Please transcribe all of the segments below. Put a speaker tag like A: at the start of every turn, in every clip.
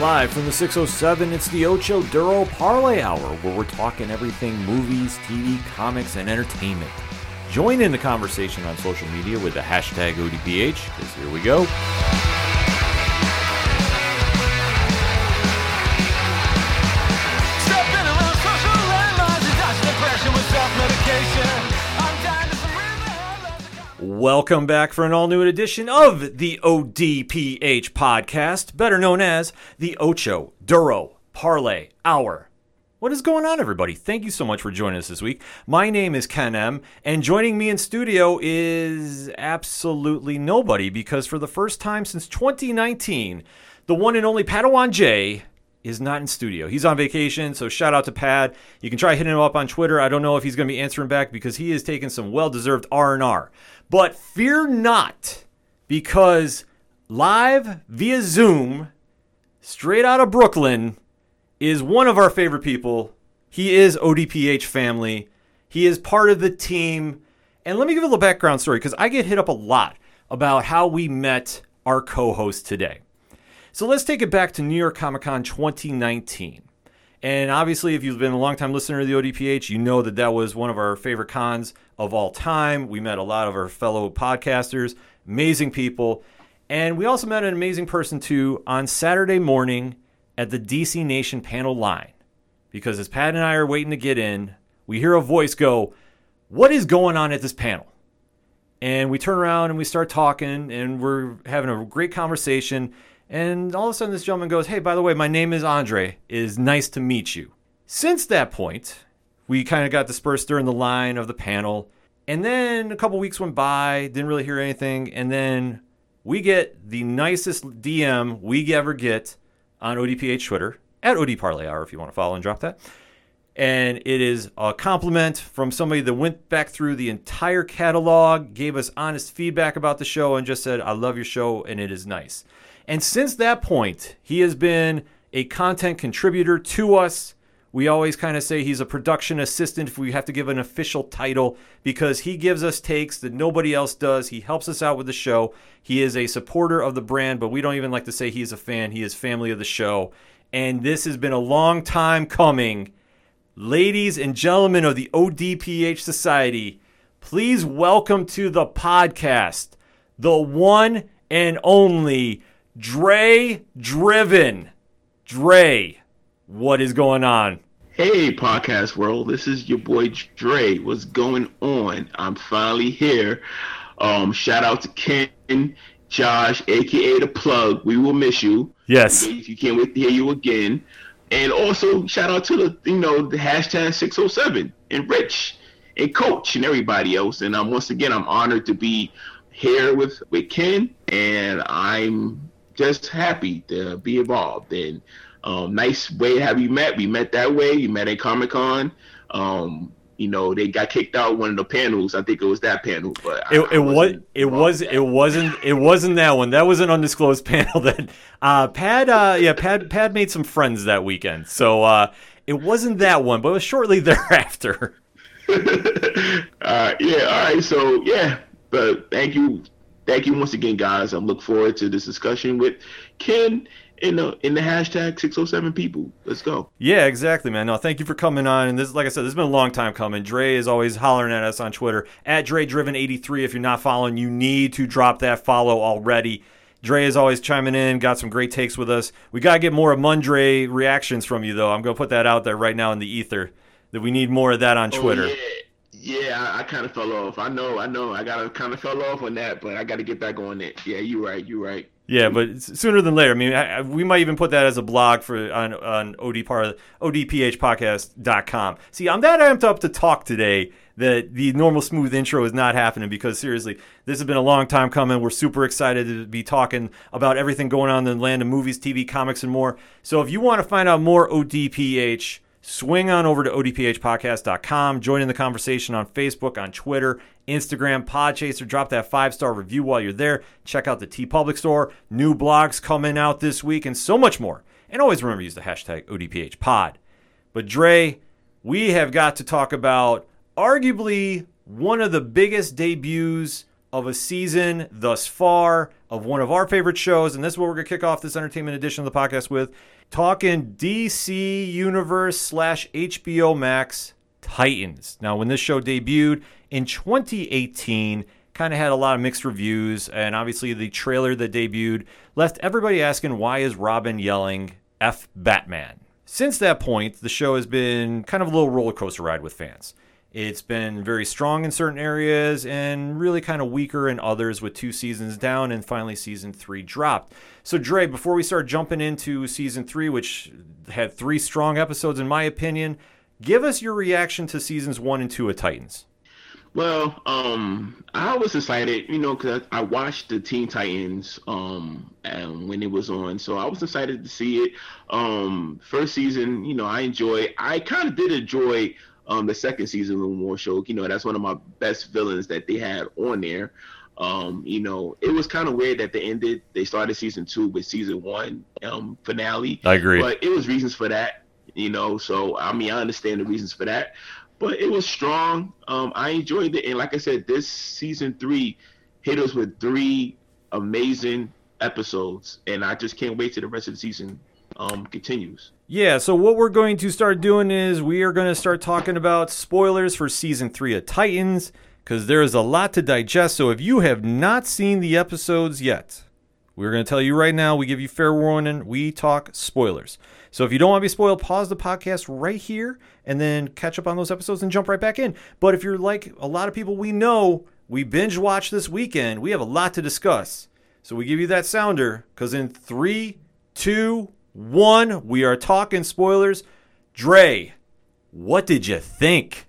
A: Live from the 607, it's the Ocho Duro Parlay Hour, where we're talking everything movies, TV, comics, and entertainment. Join in the conversation on social media with the hashtag ODPH, because here we go. Welcome back for an all new edition of the ODPH podcast, better known as the Ocho Duro Parlay Hour. What is going on, everybody? Thank you so much for joining us this week. My name is Ken M, and joining me in studio is absolutely nobody because for the first time since 2019, the one and only Padawan J is not in studio. He's on vacation, so shout out to Pad. You can try hitting him up on Twitter. I don't know if he's going to be answering back because he is taking some well-deserved R&R. But fear not because live via Zoom straight out of Brooklyn is one of our favorite people. He is ODPH family. He is part of the team. And let me give a little background story because I get hit up a lot about how we met our co-host today. So let's take it back to New York Comic Con 2019. And obviously, if you've been a long-time listener to the ODPH, you know that that was one of our favorite cons of all time. We met a lot of our fellow podcasters, amazing people. And we also met an amazing person, too, on Saturday morning at the DC Nation panel line. Because as Pat and I are waiting to get in, we hear a voice go, What is going on at this panel? And we turn around and we start talking, and we're having a great conversation. And all of a sudden, this gentleman goes, Hey, by the way, my name is Andre. It is nice to meet you. Since that point, we kind of got dispersed during the line of the panel. And then a couple weeks went by, didn't really hear anything. And then we get the nicest DM we ever get on ODPH Twitter, at OD Parlay Hour if you want to follow and drop that and it is a compliment from somebody that went back through the entire catalog, gave us honest feedback about the show, and just said, I love your show and it is nice. And since that point, he has been a content contributor to us. We always kind of say he's a production assistant if we have to give an official title because he gives us takes that nobody else does. He helps us out with the show. He is a supporter of the brand, but we don't even like to say he's a fan. He is family of the show. And this has been a long time coming. Ladies and gentlemen of the ODPH Society, please welcome to the podcast the one and only Dre Driven. Dre, what is going on?
B: Hey, podcast world, this is your boy Dre. What's going on? I'm finally here. Um, shout out to Ken, Josh, aka the plug. We will miss you.
A: Yes.
B: You can't wait to hear you again. And also shout out to the you know the hashtag 607 and Rich and Coach and everybody else. And um, once again, I'm honored to be here with with Ken, and I'm just happy to be involved. And um, nice way to have you met. We met that way. You met at Comic Con. Um, you know, they got kicked out one of the panels. I think it was that panel, but
A: It,
B: I
A: it was it was it wasn't it wasn't that one. That was an undisclosed panel that uh Pad uh yeah Pad Pad made some friends that weekend. So uh it wasn't that one, but it was shortly thereafter.
B: uh, yeah, all right. So yeah, but thank you, thank you once again, guys. I'm look forward to this discussion with Ken in the in the hashtag 607 people. Let's go.
A: Yeah, exactly, man. No, thank you for coming on. And this, like I said, this has been a long time coming. Dre is always hollering at us on Twitter at Dre Driven 83. If you're not following, you need to drop that follow already. Dre is always chiming in, got some great takes with us. We gotta get more of Mundre reactions from you, though. I'm gonna put that out there right now in the ether that we need more of that on oh, Twitter.
B: Oh, yeah, yeah. I, I kind of fell off. I know, I know. I gotta kind of fell off on that, but I got to get back on it. Yeah, you're right. You're right.
A: Yeah, but sooner than later. I mean, I, we might even put that as a blog for on on OD par, odphpodcast.com. See, I'm that amped up to talk today that the normal smooth intro is not happening because seriously, this has been a long time coming. We're super excited to be talking about everything going on in the land of movies, TV, comics, and more. So if you want to find out more ODPH, swing on over to odphpodcast.com join in the conversation on facebook on twitter instagram podchaser. Drop that five star review while you're there. Check out the TeePublic store. New blogs coming out this week and so much more. And always remember to use the hashtag odphpod but dre we have got to talk about arguably one of the biggest debuts of a season thus far of one of our favorite shows, and this is what we're gonna kick off this entertainment edition of the podcast with. Talking DC Universe slash HBO Max Titans. Now, when this show debuted in 2018, kind of had a lot of mixed reviews, and obviously the trailer that debuted left everybody asking why is Robin yelling F Batman? Since that point, the show has been kind of a little roller coaster ride with fans. It's been very strong in certain areas and really kind of weaker in others with two seasons down and finally season three dropped. So, Dre, before we start jumping into season three, which had three strong episodes in my opinion, give us your reaction to seasons one and two of Titans.
B: Well, um, I was excited, you know, because I, I watched the Teen Titans um, and when it was on, so I was excited to see it. Um, first season, you know, I enjoy. I kind of did enjoy um, the second season a little more. Show, you know, that's one of my best villains that they had on there. Um, you know, it was kind of weird that they ended. They started season two with season one um, finale.
A: I agree.
B: but it was reasons for that. You know, so I mean, I understand the reasons for that but it was strong. Um, I enjoyed it, and like I said, this season three hit us with three amazing episodes, and I just can't wait till the rest of the season um, continues.
A: Yeah, so what we're going to start doing is we are going to start talking about spoilers for season three of Titans because there is a lot to digest. So if you have not seen the episodes yet, we're going to tell you right now, we give you fair warning, we talk spoilers. So if you don't want to be spoiled, pause the podcast right here and then catch up on those episodes and jump right back in. But if you're like a lot of people we know, we binge watch this weekend, we have a lot to discuss. So we give you that sounder because in three, two, one, we are talking spoilers. Dre, what did you think?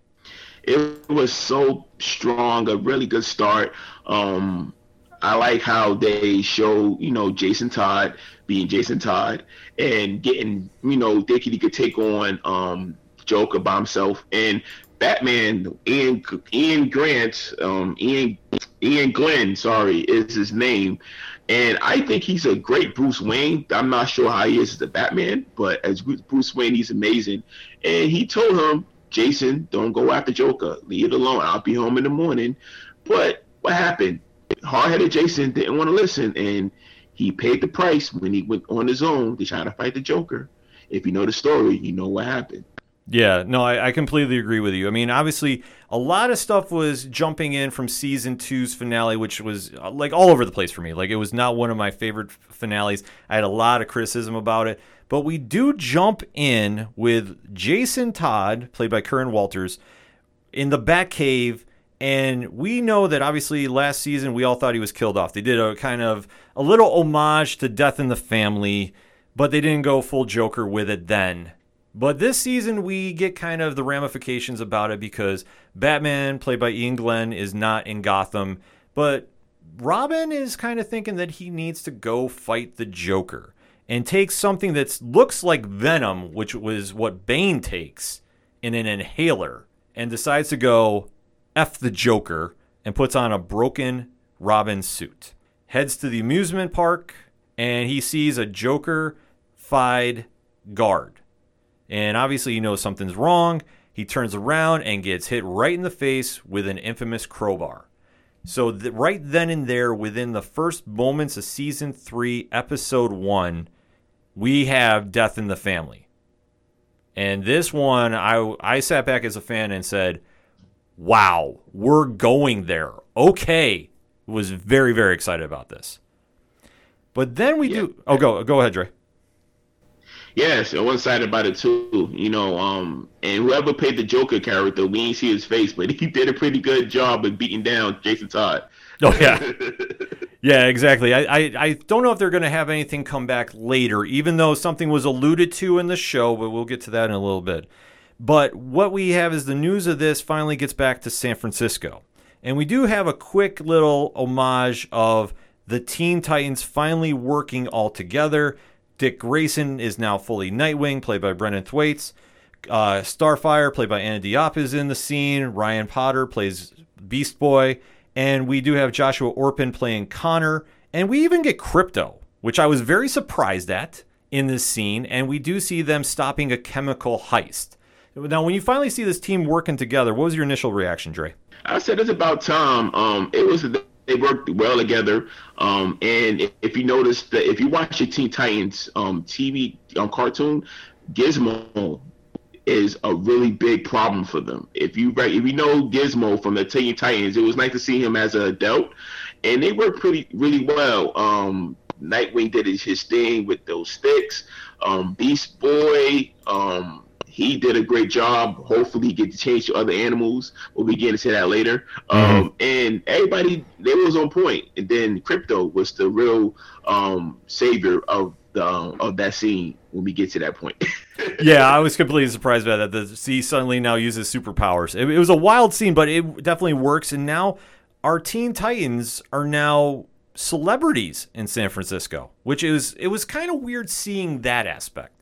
B: It was so strong, a really good start. Um, I like how they show, you know, Jason Todd being Jason Todd and getting, you know, thinking he could take on um, Joker by himself. And Batman, Ian Ian Grant, um, Ian Iain Glen, sorry, is his name. And I think he's a great Bruce Wayne. I'm not sure how he is as a Batman, but as Bruce Wayne, he's amazing. And he told him, Jason, don't go after Joker. Leave it alone. I'll be home in the morning. But what happened? Hard-headed Jason didn't want to listen, and he paid the price when he went on his own to try to fight the Joker. If you know the story, you know what happened.
A: Yeah, no, I, I completely agree with you. I mean, obviously, a lot of stuff was jumping in from season two's finale, which was uh, like all over the place for me. Like, it was not one of my favorite finales. I had a lot of criticism about it. But we do jump in with Jason Todd, played by Curran Walters, in the Batcave. And we know that obviously last season we all thought he was killed off. They did a kind of a little homage to Death in the Family, but they didn't go full Joker with it then. But this season, we get kind of the ramifications about it because Batman, played by Iain Glen, is not in Gotham. But Robin is kind of thinking that he needs to go fight the Joker and take something that looks like Venom, which was what Bane takes, in an inhaler, and decides to go F the Joker and puts on a broken Robin suit. Heads to the amusement park and he sees a Joker fied guard and obviously he knows something's wrong. He turns around and gets hit right in the face with an infamous crowbar. So, right then and there, within the first moments of season three, episode one, we have Death in the Family. And this one, I, I sat back as a fan and said, wow, we're going there. Okay. Was very, very excited about this. But then we
B: Yeah.
A: do. Oh, go, go ahead, Dre.
B: Yes, I was excited about it too. You know, um, and whoever played the Joker character, we ain't see his face, but he did a pretty good job of beating down Jason Todd.
A: Oh, yeah. Yeah, exactly. I, I, I don't know if they're going to have anything come back later, even though something was alluded to in the show, but we'll get to that in a little bit. But what we have is the news of this finally gets back to San Francisco. And we do have a quick little homage of the Teen Titans finally working all together. Dick Grayson is now fully Nightwing, played by Brenton Thwaites. Uh, Starfire, played by Anna Diop, is in the scene. Ryan Potter plays Beast Boy. And we do have Joshua Orpin playing Connor. And we even get Krypto, which I was very surprised at in this scene. And we do see them stopping a chemical heist. Now, when you finally see this team working together, what was your initial reaction, Dre?
B: I said it's about time. Um, it was they worked well together. Um, and if, if you notice that if you watch your Teen Titans um, TV um, cartoon, Gizmo is a really big problem for them. If you right, if you know Gizmo from the Teen Titans, it was nice to see him as an adult, and they worked pretty really well. Um, Nightwing did his, his thing with those sticks. Um, Beast Boy, um, he did a great job. Hopefully, he get to change to other animals. We'll be getting to that later. Um, and everybody, they was on point. And then Krypto was the real um, savior of the of that scene when we get to that point.
A: yeah, I was completely surprised by that. The C suddenly now uses superpowers. It, it was a wild scene, but it definitely works. And now our Teen Titans are now celebrities in San Francisco, which is it was kind of weird seeing that aspect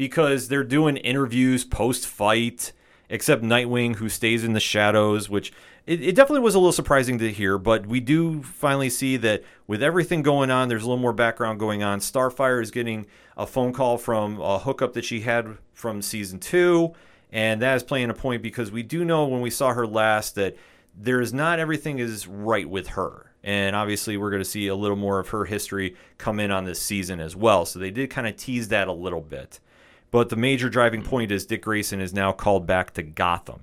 A: because they're doing interviews post fight, except Nightwing who stays in the shadows, which it, it definitely was a little surprising to hear, but we do finally see that with everything going on, there's a little more background going on. Starfire is getting a phone call from a hookup that she had from season two, and that is playing a point because we do know when we saw her last that there is not everything is right with her. And obviously, we're going to see a little more of her history come in on this season as well. So they did kind of tease that a little bit. But the major driving point is Dick Grayson is now called back to Gotham.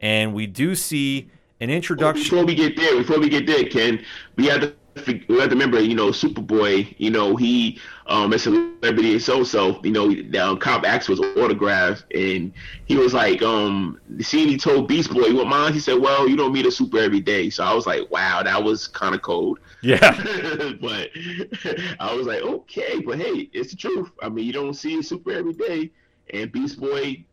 A: And we do see an introduction.
B: Before we get there, before we get there, Ken, we have to we have to remember, you know, Superboy, you know, he um a celebrity so so, you know, the um, cop asked was autograph and he was like, um seeing he told Beast Boy, what mine? He said, Well, you don't meet a super every day. So I was like, Wow, that was kinda cold.
A: Yeah.
B: but I was like, Okay, but hey, it's the truth. I mean you don't see a super every day and Beast Boy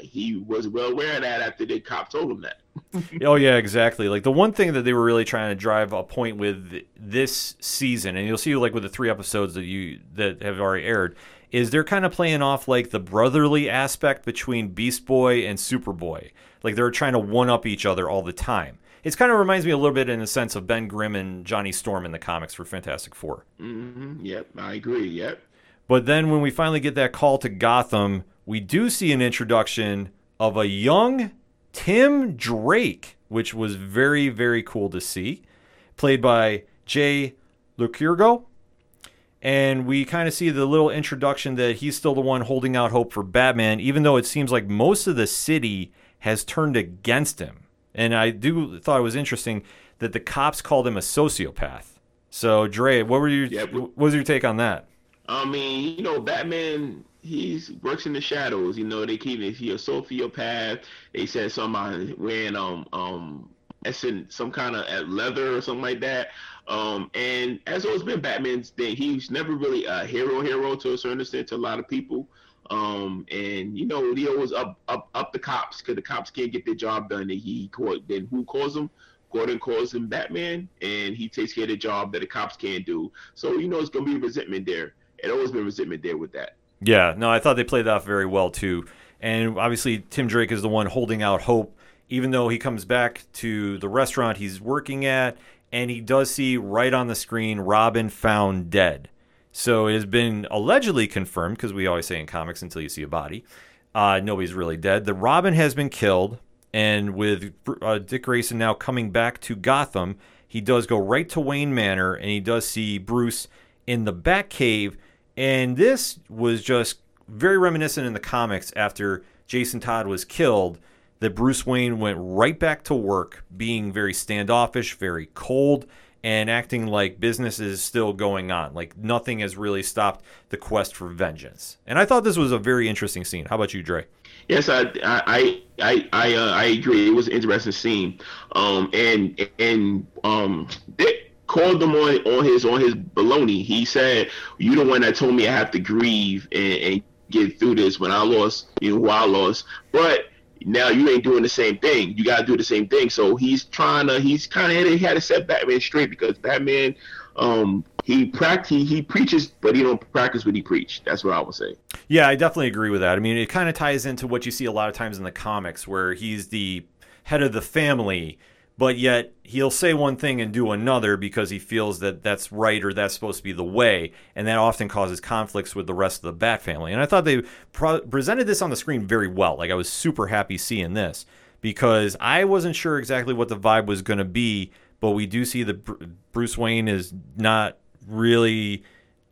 B: he was well aware of that after the cop told him that.
A: oh yeah, exactly. Like the one thing that they were really trying to drive a point with this season, and you'll see like with the three episodes that you that have already aired, is they're kind of playing off like the brotherly aspect between Beast Boy and Superboy. Like they're trying to one up each other all the time. It kind of reminds me a little bit in the sense of Ben Grimm and Johnny Storm in the comics for Fantastic 4
B: Mm-hmm. Yep, I agree. Yep.
A: But then when we finally get that call to Gotham, we do see an introduction of a young Tim Drake, which was very, very cool to see, played by Jay Lycurgo. And we kind of see the little introduction that he's still the one holding out hope for Batman, even though it seems like most of the city has turned against him. And I do thought it was interesting that the cops called him a sociopath. So, Dre, what were your
B: Yeah,
A: what was your take on that?
B: I mean, you know, Batman. He's works in the shadows. You know, they keep he a sociopath. They said somebody wearing um um in some kind of leather or something like that. Um, and as always been Batman's thing, he's never really a hero hero to a certain extent to a lot of people. Um, and you know, he always up up up the cops because the cops can't get their job done. He caught then who calls him? Gordon calls him Batman, and he takes care of the job that the cops can't do. So you know, it's gonna be resentment there. It always been resentment there with that.
A: Yeah, no, I thought they played that off very well too. And obviously, Tim Drake is the one holding out hope, even though he comes back to the restaurant he's working at, and he does see right on the screen Robin found dead. So it has been allegedly confirmed, because we always say in comics until you see a body, uh, nobody's really dead. The Robin has been killed, and with uh, Dick Grayson now coming back to Gotham, he does go right to Wayne Manor, and he does see Bruce in the Batcave. And this was just very reminiscent in the comics after Jason Todd was killed, that Bruce Wayne went right back to work, being very standoffish, very cold, and acting like business is still going on. Like nothing has really stopped the quest for vengeance. And I thought this was a very interesting scene. How about you, Dre?
B: Yes, I I I I uh, I agree. It was an interesting scene. Um, and and um, Dick called him on on his on his baloney. He said, "You the one that told me I have to grieve and, and get through this when I lost, you know, who I lost, but." Now you ain't doing the same thing. You gotta do the same thing. So he's trying to. He's kind of he had to set Batman straight because Batman, um, he practice he, he preaches, but he don't practice what he preach. That's what I would say.
A: Yeah, I definitely agree with that. I mean, it kind of ties into what you see a lot of times in the comics where he's the head of the family, but yet he'll say one thing and do another because he feels that that's right or that's supposed to be the way, and that often causes conflicts with the rest of the Bat family. And I thought they pro- presented this on the screen very well. Like I was super happy seeing this because I wasn't sure exactly what the vibe was going to be but we do see that Br- Bruce Wayne is not really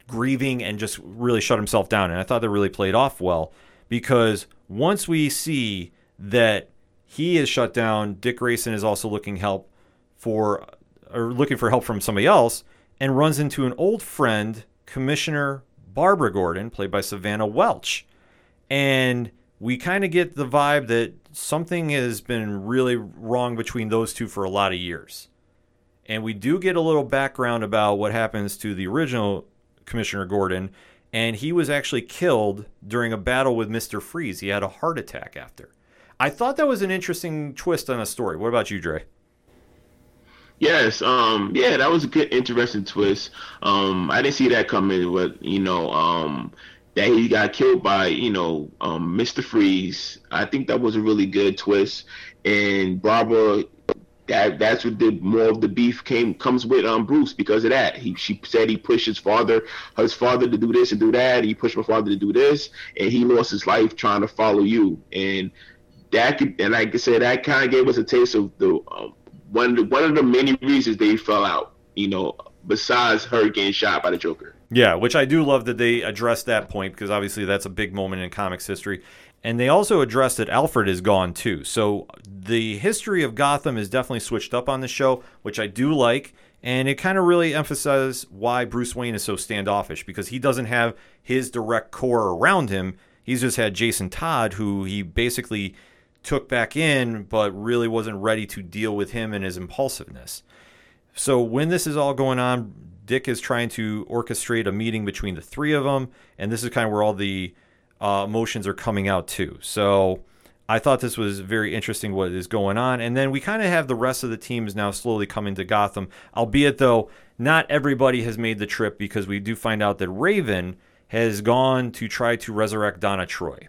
A: grieving and just really shut himself down. And I thought that really played off well because once we see that he is shut down, Dick Grayson is also looking help for or looking for help from somebody else and runs into an old friend, Commissioner Barbara Gordon, played by Savannah Welch. And we kind of get the vibe that something has been really wrong between those two for a lot of years. And we do get a little background about what happens to the original Commissioner Gordon. And he was actually killed during a battle with Mr. Freeze. He had a heart attack after. I thought that was an interesting twist on a story. What about you, Dre?
B: Yes, um, yeah, that was a good, interesting twist. Um, I didn't see that coming, but you know, um, that he got killed by, you know, um, Mr. Freeze. I think that was a really good twist. And Barbara, that that's what the more of the beef came comes with um Bruce because of that. He she said he pushed his father, his father to do this and do that. He pushed my father to do this, and he lost his life trying to follow you. And that could, and like I said, that kind of gave us a taste of the um, one of the, one of the many reasons they fell out. You know, besides her getting shot by the Joker.
A: Yeah, which I do love that they addressed that point because obviously that's a big moment in comics history. And they also addressed that Alfred is gone too. So the history of Gotham is definitely switched up on the show, which I do like. And it kind of really emphasizes why Bruce Wayne is so standoffish because he doesn't have his direct core around him. He's just had Jason Todd, who he basically took back in, but really wasn't ready to deal with him and his impulsiveness. So when this is all going on, Dick is trying to orchestrate a meeting between the three of them, and this is kind of where all the uh, emotions are coming out too. So I thought this was very interesting what is going on, and then we kind of have the rest of the teams now slowly coming to Gotham. Albeit though, not everybody has made the trip because we do find out that Raven has gone to try to resurrect Donna Troy.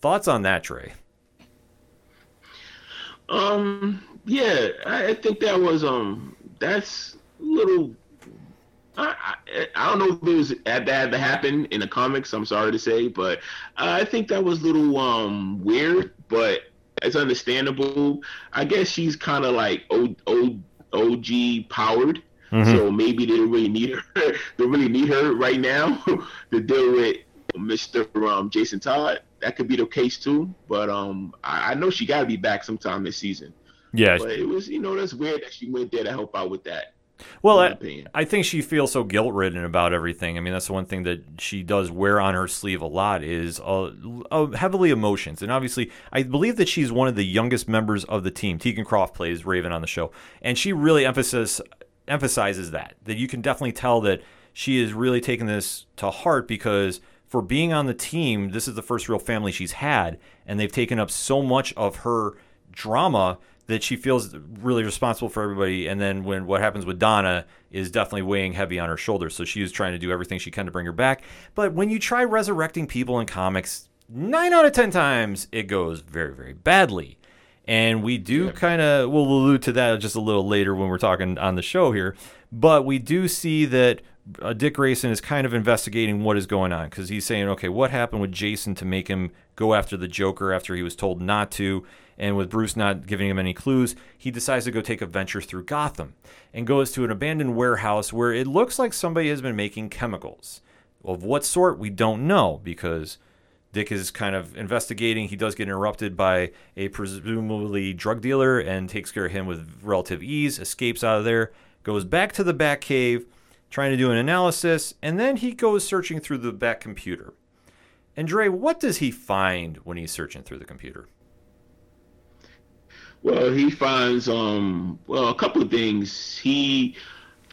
A: Thoughts on that, Trey?
B: Um, yeah, I, I think that was um, that's a little. I, I, I don't know if it was had that to happen in the comics. I'm sorry to say, but I think that was a little um weird, but it's understandable. I guess she's kind of like o, o, OG powered, so maybe they don't really need her. they really need her right now to deal with Mr. Um, Jason Todd. That could be the case too, but um, I, I know she got to be back sometime this season.
A: Yeah,
B: But it was, you know, that's weird that she went there to help out with that.
A: Well, I. I think she feels so guilt ridden about everything. I mean, that's the one thing that she does wear on her sleeve a lot is uh, uh, heavily emotions. And obviously, I believe that she's one of the youngest members of the team. Tegan Croft plays Raven on the show, and she really emphasizes emphasizes that that you can definitely tell that she is really taking this to heart because for being on the team, this is the first real family she's had, and they've taken up so much of her drama that she feels really responsible for everybody. And then when what happens with Donna is definitely weighing heavy on her shoulders. So she is trying to do everything she can to bring her back. But when you try resurrecting people in comics, nine out of ten times it goes very, very badly. And we do kind of, we'll allude to that just a little later when we're talking on the show here. But we do see that uh, Dick Grayson is kind of investigating what is going on because he's saying, okay, what happened with Jason to make him go after the Joker after he was told not to? And with Bruce not giving him any clues, he decides to go take a venture through Gotham and goes to an abandoned warehouse where it looks like somebody has been making chemicals. Of what sort, we don't know because Dick is kind of investigating. He does get interrupted by a presumably drug dealer and takes care of him with relative ease, escapes out of there, goes back to the Batcave, trying to do an analysis, and then he goes searching through the back computer. And Dre, what does he find when he's searching through the computer?
B: Well, he finds um well a couple of things. He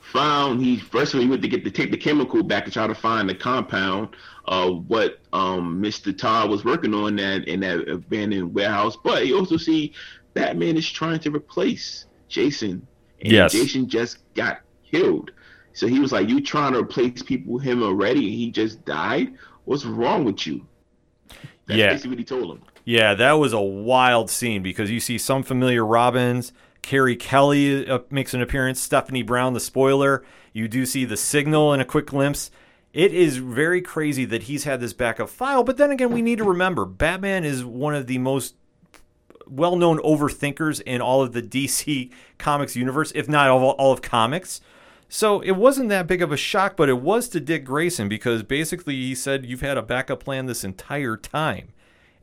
B: found he first of all he went to get to take the chemical back to try to find the compound of what um Mr. Todd was working on that in that abandoned warehouse. But you also see Batman is trying to replace Jason. And
A: Yes.
B: Jason just got killed. So he was like, You trying to replace people with him already and he just died? What's wrong with you? That's
A: Yeah.
B: basically what he told him.
A: Yeah, that was a wild scene because you see some familiar Robins. Carrie Kelly uh, makes an appearance. Stephanie Brown, the spoiler. You do see the signal in a quick glimpse. It is very crazy that he's had this backup file. But then again, we need to remember Batman is one of the most well known overthinkers in all of the DC Comics universe, if not all, all of comics. So it wasn't that big of a shock, but it was to Dick Grayson because basically he said, You've had a backup plan this entire time.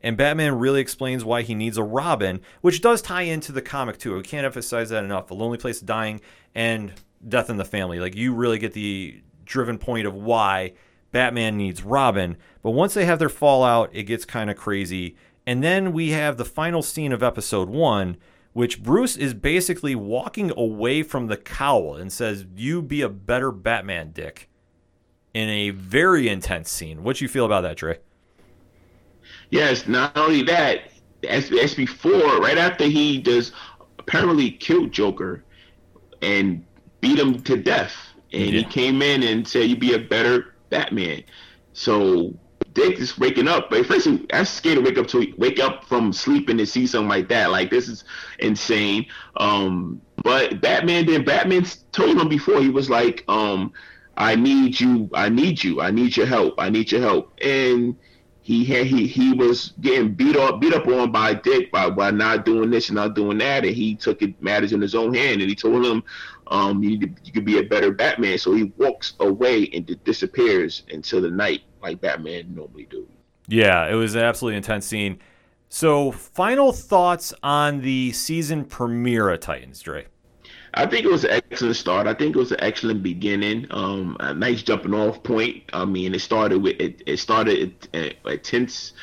A: And Batman really explains why he needs a Robin, which does tie into the comic too. We can't emphasize that enough. The Lonely Place Dying and Death in the Family. Like you really get the driven point of why Batman needs Robin. But once they have their fallout, it gets kind of crazy. And then we have the final scene of episode one, which Bruce is basically walking away from the cowl and says, You be a better Batman, Dick. In a very intense scene. What do you feel about that, Trey?
B: Yes, not only that, as, as before, right after he does apparently killed Joker and beat him to death, and he came in and said, "You be a better Batman." So Dick is waking up, but first I'm scared to wake up to wake up from sleeping and see something like that. Like this is insane. Um, but Batman, then Batman told him before he was like, um, "I need you, I need you, I need your help, I need your help," and he had he he was getting beat up beat up on by Dick by, by not doing this and not doing that, and he took it matters in his own hand, and he told him, um, you need to, you could be a better Batman. So he walks away and di- disappears into the night like Batman normally do.
A: Yeah, it was an absolutely intense scene. So, final thoughts on the season premiere of Titans, Dre.
B: I think it was an excellent start. I think it was an excellent beginning. Um, a nice jumping off point. I mean, it started with it. It started a, a tense,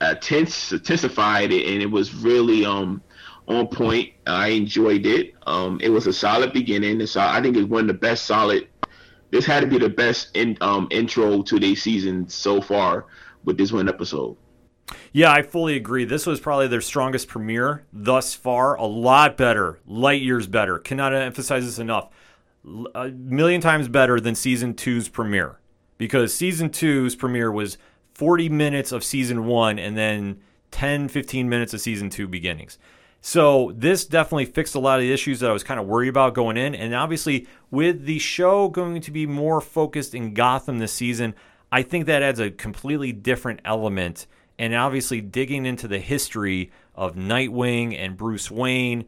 B: a tense, intensified it, and it was really um on point. I enjoyed it. Um, it was a solid beginning. I think it's one of the best solid. This had to be the best in, um intro to the season so far with this one episode.
A: Yeah, I fully agree. This was probably their strongest premiere thus far. A lot better, light years better. Cannot emphasize this enough. A million times better than season two's premiere because season two's premiere was 40 minutes of season one and then 10, 15 minutes of season two beginnings. So this definitely fixed a lot of the issues that I was kind of worried about going in. And obviously, with the show going to be more focused in Gotham this season, I think that adds a completely different element. And obviously, digging into the history of Nightwing and Bruce Wayne,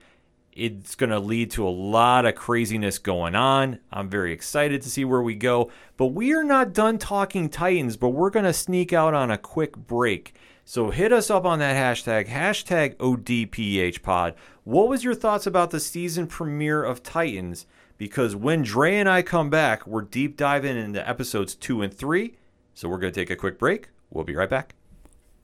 A: it's going to lead to a lot of craziness going on. I'm very excited to see where we go. But we are not done talking Titans, but we're going to sneak out on a quick break. So hit us up on that hashtag, hashtag ODPHpod. What was your thoughts about the season premiere of Titans? Because when Dre and I come back, we're deep diving into episodes two and three. So we're going to take a quick break. We'll be right back.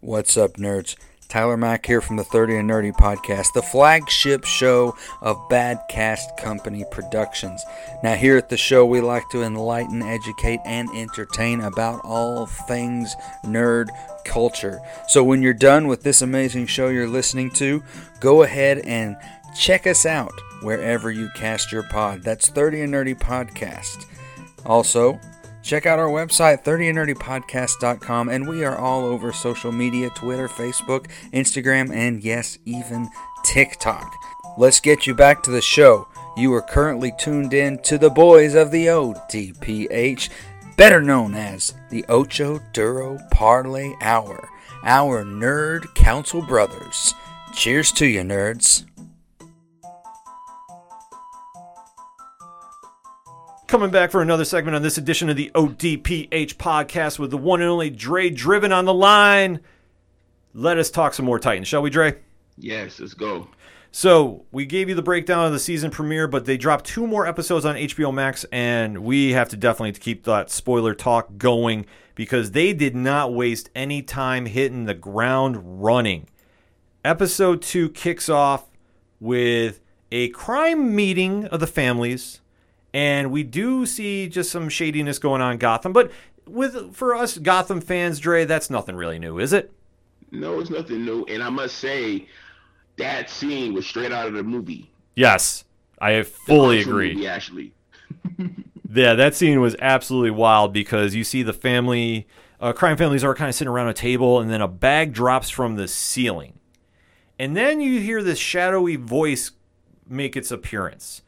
C: What's up, nerds? Tyler Mack here from the 30 and Nerdy podcast, the flagship show of Bad Cast Company Productions. Now, here at the show, we like to enlighten, educate, and entertain about all things nerd culture. So, when you're done with this amazing show you're listening to, go ahead and check us out wherever you cast your pod. That's 30 and Nerdy Podcast. Also, check out our website, 30andnerdypodcast.com, and we are all over social media Twitter, Facebook, Instagram, and yes, even TikTok. Let's get you back to the show. You are currently tuned in to the boys of the ODPH, better known as the Ocho Duro Parlay Hour, our Nerd Council Brothers. Cheers to you, nerds.
A: Coming back for another segment on this edition of the ODPH podcast with the one and only Dre Driven on the line. Let us talk some more Titans, shall we, Dre?
B: Yes, let's go.
A: So we gave you the breakdown of the season premiere, but they dropped two more episodes on HBO Max, and we have to definitely keep that spoiler talk going because they did not waste any time hitting the ground running. Episode two kicks off with a crime meeting of the families, and we do see just some shadiness going on in Gotham. But with for us Gotham fans, Dre, that's nothing really new, is it?
B: No, it's nothing new, and I must say that scene was straight out of the movie.
A: Yes, I fully agree.
B: movie, actually.
A: Yeah, that scene was absolutely wild because you see the family, uh, crime families are kind of sitting around a table, and then a bag drops from the ceiling. And then you hear this shadowy voice make its appearance.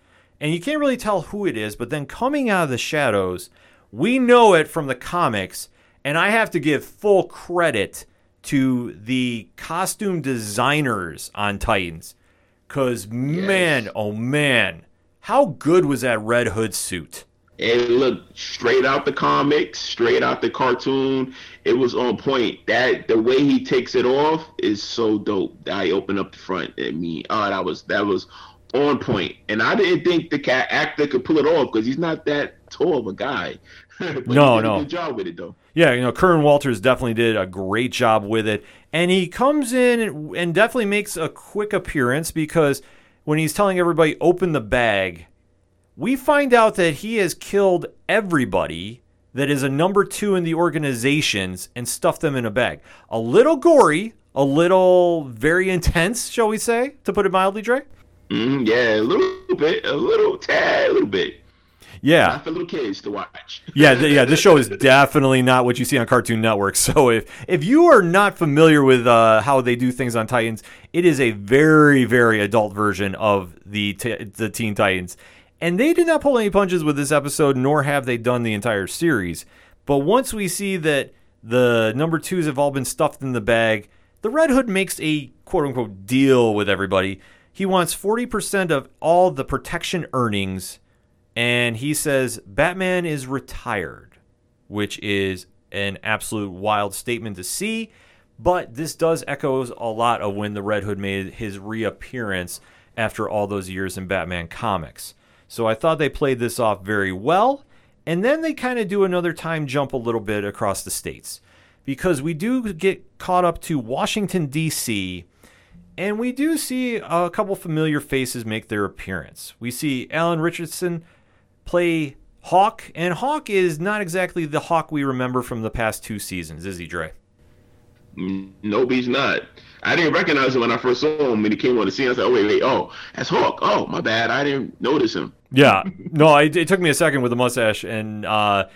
A: And you can't really tell who it is, but then coming out of the shadows, we know it from the comics, and I have to give full credit to the costume designers on Titans. Because, man, oh man, how good was that Red Hood suit?
B: It looked straight out the comics, straight out the cartoon. It was on point. That the way he takes it off is so dope. I open up the front. I mean, oh, that was that was on point. And I didn't think the cat actor could pull it off because he's not that tall of a guy. but
A: No,
B: he did
A: no.
B: a good job with it though.
A: Yeah, you know, Curran Walters definitely did a great job with it. And he comes in and, and definitely makes a quick appearance because when he's telling everybody, open the bag, we find out that he has killed everybody that is a number two in the organizations and stuffed them in a bag. A little gory, a little very intense, shall we say, to put it mildly, Dre?
B: Hmm yeah, a little bit, a little tad, a little bit.
A: Yeah.
B: Not for little kids to watch.
A: yeah, th- yeah. This show is definitely not what you see on Cartoon Network. So if if you are not familiar with uh, how they do things on Titans, it is a very very adult version of the t- the Teen Titans, and they did not pull any punches with this episode, nor have they done the entire series. But once we see that the number twos have all been stuffed in the bag, the Red Hood makes a quote unquote deal with everybody. He wants forty percent of all the protection earnings and he says Batman is retired, which is an absolute wild statement to see. But this does echoes a lot of when the Red Hood made his reappearance after all those years in Batman comics. So I thought they played this off very well. And then they kind of do another time jump a little bit across the states because we do get caught up to Washington, D.C. And we do see a couple familiar faces make their appearance. We see Alan Richardson play Hawk, and Hawk is not exactly the Hawk we remember from the past two seasons, is he, Dre?
B: Nope, he's not. I didn't recognize him when I first saw him when he came on the scene. I said, "Oh wait, wait, oh, that's Hawk. Oh, my bad. I didn't notice him."
A: Yeah. No, it, it took me a second with the mustache, and uh,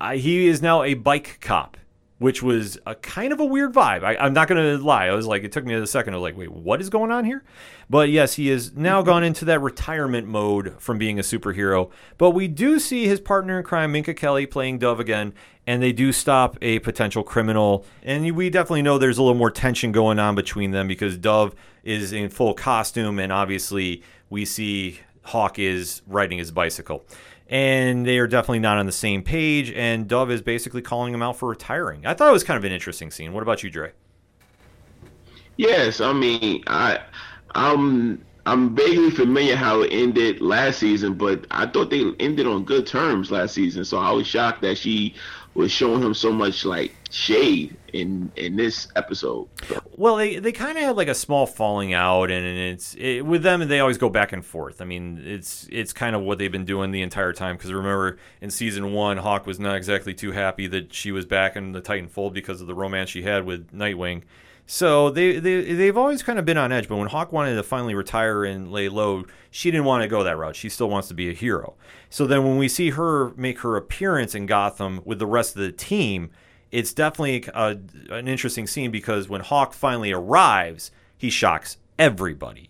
A: I, he is now a bike cop, which was a kind of a weird vibe. I, I'm not going to lie. I was like, it took me a second. I was like, wait, what is going on here? But yes, he has now gone into that retirement mode from being a superhero. But we do see his partner in crime, Minka Kelly, playing Dove again, and they do stop a potential criminal. And we definitely know there's a little more tension going on between them because Dove is in full costume, and obviously we see Hawk is riding his bicycle. And they are definitely not on the same page, and Dove is basically calling him out for retiring. I thought it was kind of an interesting scene. What about you, Dre?
B: Yes, I mean, I, I'm, I'm vaguely familiar how it ended last season, but I thought they ended on good terms last season. So I was shocked that she was showing him so much like shade in in this episode.
A: Well, they, they kind of had like a small falling out, and, it's it, with them. They always go back and forth. I mean, it's it's kind of what they've been doing the entire time. Because remember, in season one, Hawk was not exactly too happy that she was back in the Titan fold because of the romance she had with Nightwing. So they, they they've always kind of been on edge. But when Hawk wanted to finally retire and lay low, she didn't want to go that route. She still wants to be a hero. So then when we see her make her appearance in Gotham with the rest of the team, it's definitely a, an interesting scene because when Hawk finally arrives, he shocks everybody.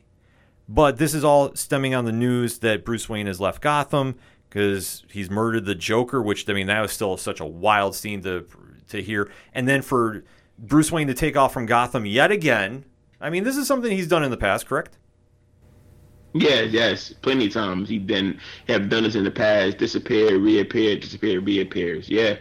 A: But this is all stemming on the news that Bruce Wayne has left Gotham because he's murdered the Joker, which I mean that was still such a wild scene to to hear. And then for Bruce Wayne to take off from Gotham yet again. I mean, this is something he's done in the past, correct?
B: Yes, yes, plenty of times he been have done this in the past. Disappear, reappear, disappear, reappears. Yeah,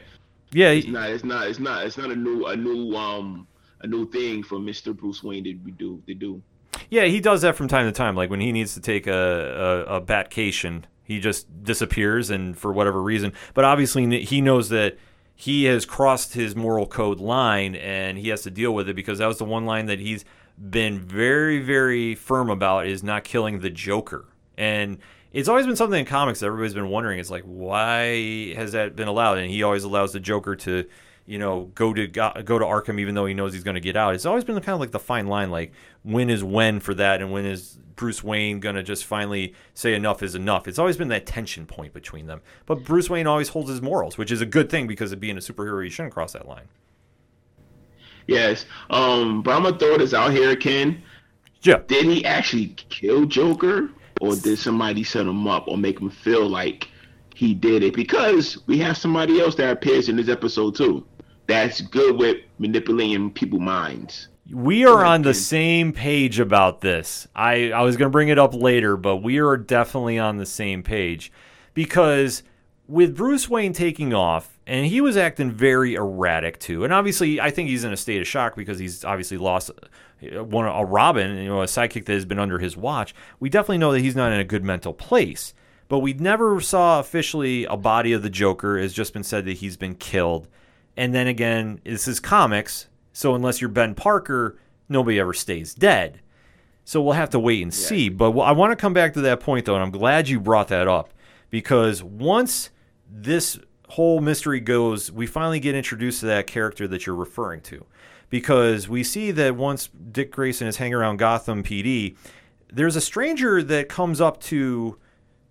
A: Yeah,
B: it's not, it's not, it's not, it's not a new, a new, um, a new thing for Mister Bruce Wayne to be do, to do.
A: Yeah, he does that from time to time. Like when he needs to take a, a, a batcation, he just disappears and for whatever reason. But obviously, he knows that he has crossed his moral code line and he has to deal with it because that was the one line that he's been very, very firm about is not killing the Joker. And it's always been something in comics that everybody's been wondering. It's like, why has that been allowed? And he always allows the Joker to, you know, go to go to Arkham even though he knows he's going to get out. It's always been kind of like the fine line, like when is when for that, and when is Bruce Wayne going to just finally say enough is enough. It's always been that tension point between them. But Bruce Wayne always holds his morals, which is a good thing because of being a superhero, you shouldn't cross that line.
B: Yes, um, but I'm gonna throw this out here, Ken.
A: Yeah.
B: Did he actually kill Joker, or did somebody set him up, or make him feel like he did it? Because we have somebody else that appears in this episode too. That's good with manipulating people's minds.
A: We are on the same page about this. I, I was going to bring it up later, but we are definitely on the same page because with Bruce Wayne taking off, and he was acting very erratic too. And obviously, I think he's in a state of shock because he's obviously lost uh, one a Robin, you know, a sidekick that has been under his watch. We definitely know that he's not in a good mental place. But we never saw officially a body of the Joker. It's just been said that he's been killed. And then again, this is comics, so unless you're Ben Parker, nobody ever stays dead. So we'll have to wait and see. But I want to come back to that point, though, and I'm glad you brought that up because once this whole mystery goes, we finally get introduced to that character that you're referring to. Because we see that once Dick Grayson is hanging around Gotham PD, there's a stranger that comes up to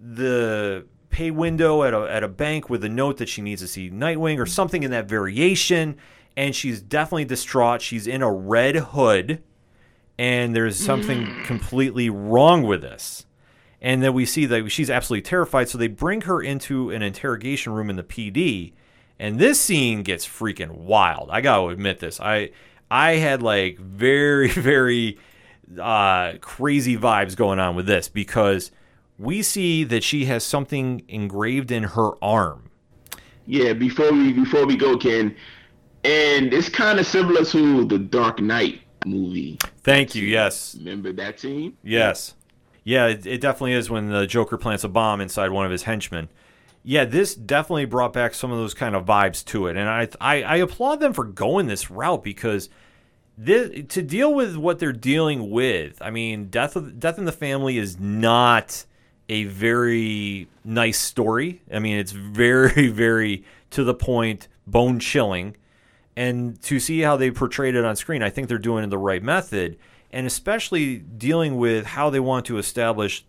A: the pay window at a, at a bank with a note that she needs to see Nightwing or something in that variation. And she's definitely distraught. She's in a red hood, and there's something completely wrong with this. And then we see that she's absolutely terrified. So they bring her into an interrogation room in the PD. And this scene gets freaking wild. I got to admit this. I I had like very very uh, crazy vibes going on with this because we see that she has something engraved in her arm.
B: Yeah, before we before we go, Ken, and it's kind of similar to the Dark Knight movie.
A: Thank you. Yes.
B: Remember that scene?
A: Yes. Yeah, it, it definitely is when the Joker plants a bomb inside one of his henchmen. Yeah, this definitely brought back some of those kind of vibes to it, and I I, I applaud them for going this route because this, to deal with what they're dealing with. I mean, death of, death in the family is not a very nice story. I mean, it's very very to the point, bone chilling, and to see how they portrayed it on screen, I think they're doing it the right method, and especially dealing with how they want to establish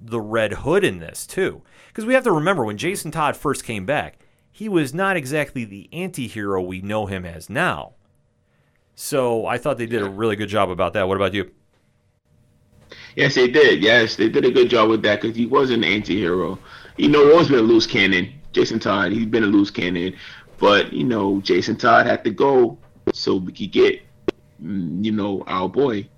A: the Red Hood in this too. Because we have to remember when Jason Todd first came back, he was not exactly the anti-hero we know him as now. So I thought they did a really good job about that. What about you?
B: Yes, they did. Yes, they did a good job with that because he was an anti-hero. You know, always been a loose cannon. Jason Todd, he's been a loose cannon, but you know, Jason Todd had to go so we could get, mm, you know, our boy.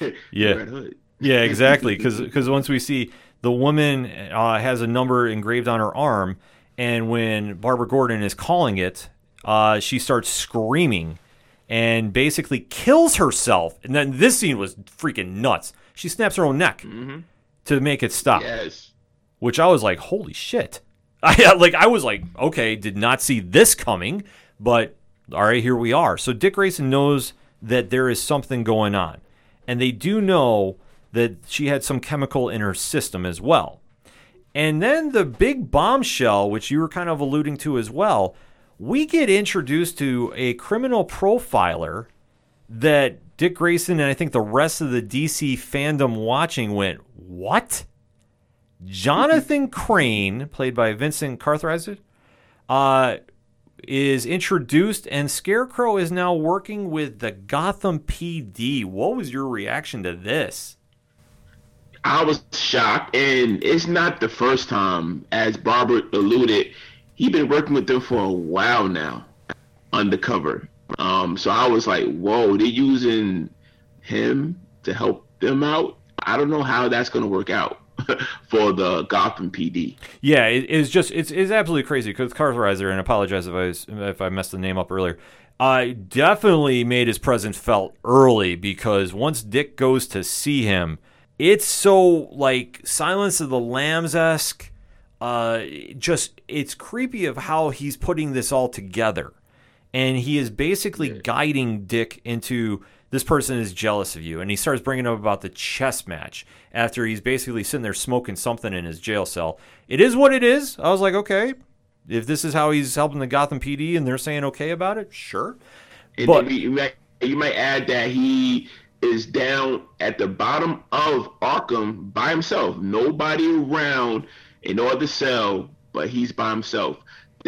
A: Yeah.
B: Red Hood.
A: Yeah, exactly. Because once we see the woman uh, has a number engraved on her arm, and when Barbara Gordon is calling it, uh, she starts screaming and basically kills herself. And then this scene was freaking nuts. She snaps her own neck mm-hmm. to make it stop,
B: Yes.
A: which I was like, holy shit. I like I was like, okay, did not see this coming, but all right, here we are. So Dick Grayson knows that there is something going on. And they do know that she had some chemical in her system as well. And then the big bombshell, which you were kind of alluding to as well, we get introduced to a criminal profiler that Dick Grayson and I think the rest of the DC fandom watching went, What? Jonathan Crane, played by Vincent Kartheiser, uh, is introduced, and Scarecrow is now working with the Gotham PD. What was your reaction to this?
B: I was shocked, and it's not the first time, as Barbara alluded, he's been working with them for a while now, undercover. Um, so I was like, whoa, they're using him to help them out. I don't know how that's gonna work out for the Gotham PD.
A: Yeah, it is just it's it's absolutely crazy because Kartheiser, and I apologize if I was, if I messed the name up earlier. I definitely made his presence felt early because once Dick goes to see him, it's so like Silence of the Lambs esque. Uh, just it's creepy of how he's putting this all together, and he is basically guiding Dick into this person is jealous of you, and he starts bringing up about the chess match after he's basically sitting there smoking something in his jail cell. It is what it is. I was like, okay, if this is how he's helping the Gotham PD, and they're saying okay about it, sure.
B: And
A: But-
B: you might you might add that he is down at the bottom of Arkham by himself. Nobody around in no other cell, but he's by himself.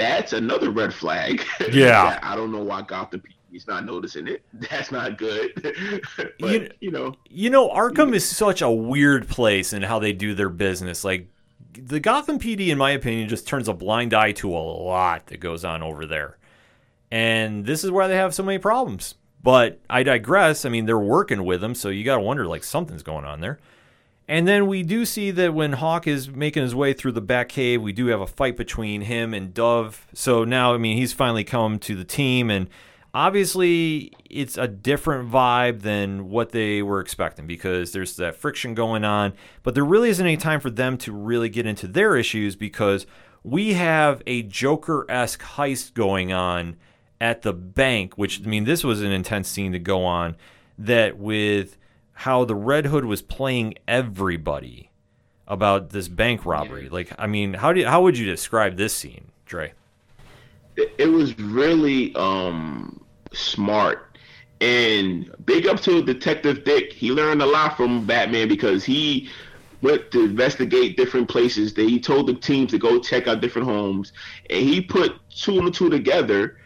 B: That's another red flag.
A: Yeah.
B: I don't know why Gotham PD is not noticing it. That's not good. but
A: You-
B: you, know,
A: You know, Arkham is such a weird place in how they do their business. Like the Gotham PD, in my opinion, just turns a blind eye to a lot that goes on over there. And this is why they have so many problems. But I digress. I mean, they're working with them, so you got to wonder like something's going on there. And then we do see that when Hawk is making his way through the Batcave, we do have a fight between him and Dove. So now, I mean, he's finally come to the team, and obviously it's a different vibe than what they were expecting because there's that friction going on. But there really isn't any time for them to really get into their issues because we have a Joker esque heist going on at the bank, which, I mean, this was an intense scene to go on that with how the Red Hood was playing everybody about this bank robbery. Like, I mean, how do you, how would you describe this scene, Dre?
B: it, it was really um smart. And big up to detective dick. He learned a lot from batman because he went to investigate different places. That he told the team to go check out different homes. And he put two and two together.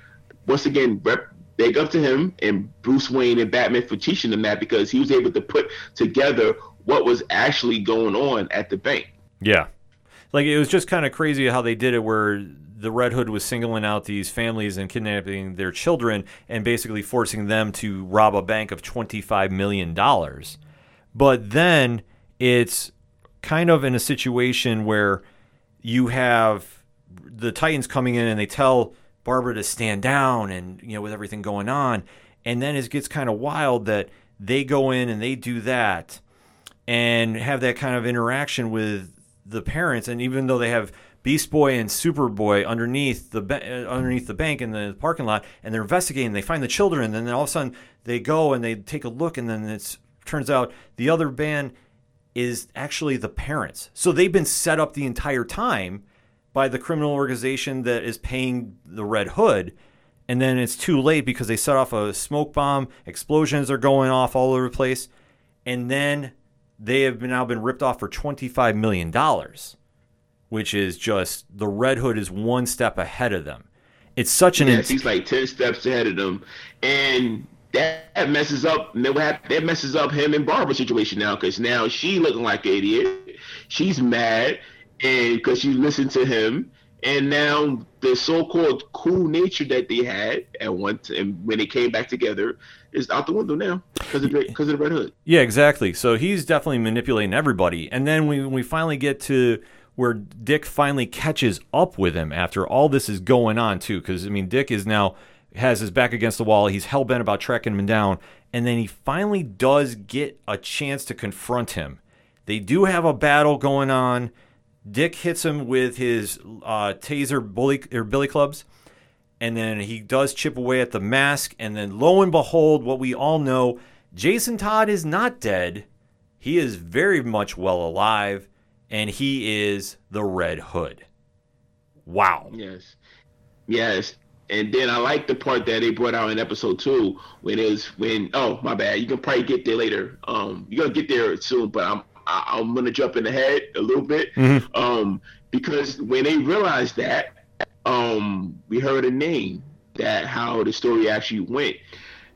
B: Once again rep, big up to him and bruce wayne and batman for teaching them that because he was able to put together what was actually going on at the bank
A: Yeah. Like it was just kind of crazy how they did it where the Red Hood was singling out these families and kidnapping their children and basically forcing them to rob a bank of 25 million dollars. But then it's kind of in a situation where you have the Titans coming in and they tell Barbara to stand down and you know with everything going on and then it gets kind of wild that they go in and they do that and have that kind of interaction with the parents. And even though they have Beast Boy and Superboy underneath the uh, underneath the bank in the parking lot, and they're investigating, they find the children, and then all of a sudden they go and they take a look, and then it turns out the other band is actually the parents. So they've been set up the entire time by the criminal organization that is paying the Red Hood. And then it's too late because they set off a smoke bomb, explosions are going off all over the place. And then they have been, now been ripped off for $25 million, which is just the Red Hood is one step ahead of them. It's such an.
B: Yes, he's like ten steps ahead of them, and that messes up. That messes up him and Barbara's situation now because now she looking like an idiot. She's mad, and because she listened to him, and now the so-called cool nature that they had at one time when they came back together is out the window now because of because of the Red Hood.
A: Yeah, exactly. So he's definitely manipulating everybody. And then we, when we finally get to where Dick finally catches up with him after all this is going on too, because I mean Dick is now has his back against the wall. He's hell bent about tracking him down, and then he finally does get a chance to confront him. They do have a battle going on. Dick hits him with his uh, taser bully or billy clubs, and then he does chip away at the mask. And then lo and behold, what we all know, Jason Todd is not dead. He is very much well alive, and he is the Red Hood. Wow.
B: Yes, yes. And then I like the part that they brought out in episode two when it was when oh my bad you can probably get there later um you're gonna get there soon but I'm I, I'm gonna jump in ahead a little bit. Um because when they realized that um we heard a name that how the story actually went.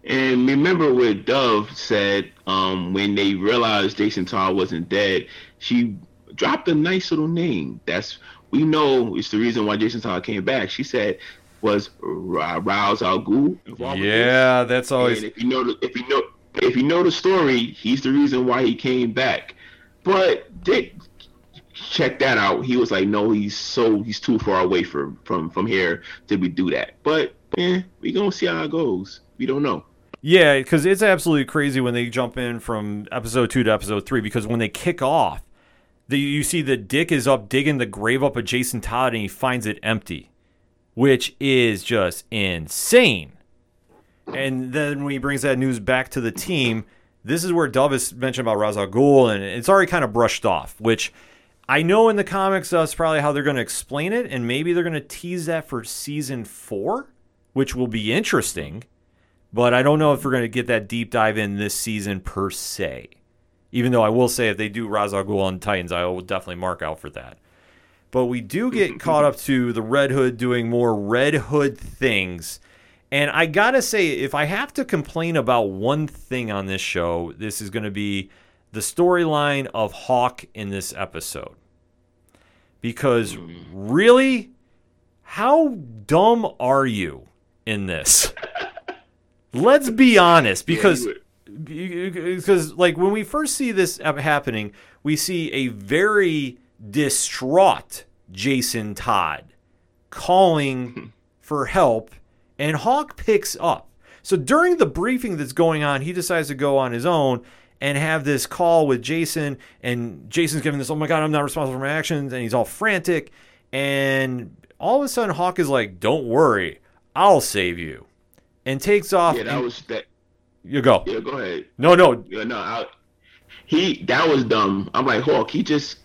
B: And remember what Dove said um when they realized Jason Todd wasn't dead she dropped a nice little name. That's we know it's the reason why Jason Todd came back. She said was Ra's al Ghul. Involved with this?
A: Yeah, that's always
B: And if you know, the, if you know, if you know the story, he's the reason why he came back. But Dick, check that out. He was like, no, he's so he's too far away from from from here to be do that. But we gonna see how it goes. We don't know.
A: Yeah, because it's absolutely crazy when they jump in from episode two to episode three. Because when they kick off, the, you see that Dick is up digging the grave up of Jason Todd, and he finds it empty, which is just insane. And then when he brings that news back to the team, this is where Dove is mentioned about Ra's al Ghul, and it's already kind of brushed off. Which I know in the comics that's probably how they're going to explain it, and maybe they're going to tease that for season four, which will be interesting. But I don't know if we're going to get that deep dive in this season per se. Even though I will say if they do Ra's al Ghul on Titans, I will definitely mark out for that. But we do get caught up to the Red Hood doing more Red Hood things. And I got to say, if I have to complain about one thing on this show, this is going to be the storyline of Hawk in this episode. Because really, how dumb are you in this. Let's be honest, because
B: Yeah,
A: because like when we first see this happening, we see a very distraught Jason Todd calling for help, and Hawk picks up. So during the briefing that's going on, he decides to go on his own and have this call with Jason, and Jason's giving this, oh my god, I'm not responsible for my actions, and he's all frantic, and all of a sudden Hawk is like, don't worry, I'll save you, and takes off.
B: yeah, that
A: and-
B: was that.
A: you go.
B: Yeah, go ahead.
A: No, no,
B: Yeah, no, I, he that was dumb. I'm like Hawk. He just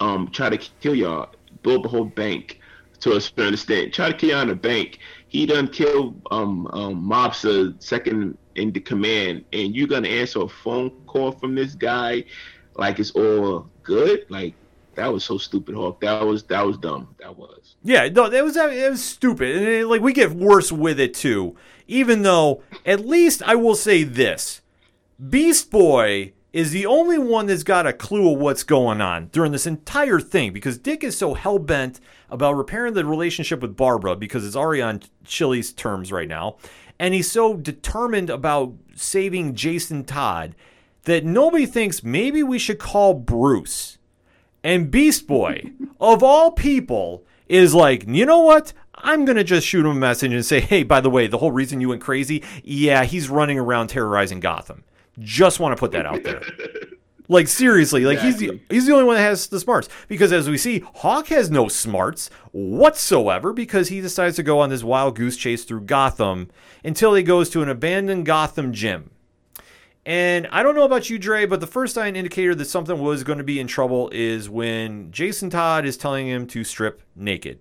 B: um tried to kill y'all, blow up the whole bank to a certain extent. Try to kill y'all in the bank. He done killed um um Mobster second in the command, and you're gonna answer a phone call from this guy like it's all good. Like that was so stupid, Hawk. That was that was dumb. That was.
A: Yeah, no, that was it was stupid, and it, like we get worse with it too. Even though, at least I will say this: Beast Boy is the only one that's got a clue of what's going on during this entire thing because Dick is so hell bent about repairing the relationship with Barbara because it's already on Chili's terms right now, and he's so determined about saving Jason Todd that nobody thinks maybe we should call Bruce. And Beast Boy, of all people, is like, you know what? I'm going to just shoot him a message and say, hey, by the way, the whole reason you went crazy, yeah, he's running around terrorizing Gotham. Just want to put that out there. Like seriously, like he's the he's the only one that has the smarts because as we see, Hawk has no smarts whatsoever because he decides to go on this wild goose chase through Gotham until he goes to an abandoned Gotham gym. And I don't know about you, Dre, but the first sign indicator that something was going to be in trouble is when Jason Todd is telling him to strip naked.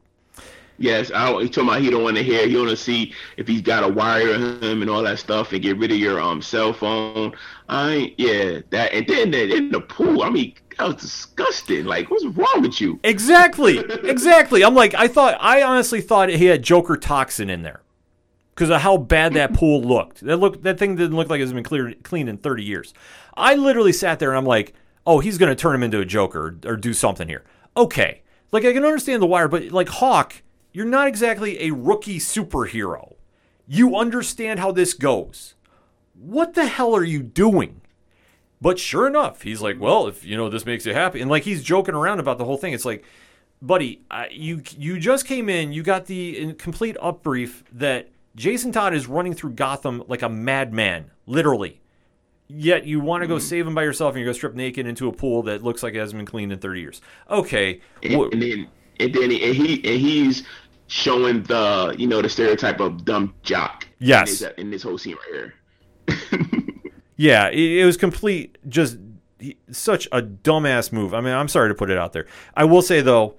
B: Yes, I, he talking about he don't want to hear. He want to see if he's got a wire in him and all that stuff, and get rid of your um cell phone. I yeah that, and then the- in the pool. I mean, that was disgusting. Like, what's wrong with you?
A: Exactly, exactly. I'm like, I thought, I honestly thought he had Joker toxin in there because of how bad that pool looked. That look, that thing didn't look like it's been cleared, cleaned in 30 years. I literally sat there and I'm like, oh, he's going to turn him into a Joker or, or do something here. Okay, like I can understand the wire, but like Hawk, you're not exactly a rookie superhero. You understand how this goes. What the hell are you doing? But sure enough, he's like, "Well, if you know this makes you happy," and like he's joking around about the whole thing. It's like, buddy, I, you you just came in, you got the complete upbrief that Jason Todd is running through Gotham like a madman, literally. Yet you want to go mm-hmm. save him by yourself, and you go strip naked into a pool that looks like it hasn't been cleaned in thirty years. Okay,
B: And, and then and then and he and he's showing the you know the stereotype of dumb jock.
A: Yes.
B: in this, in this whole scene right here.
A: Yeah, it, it was complete, just such a dumbass move. I mean, I'm sorry to put it out there. I will say though,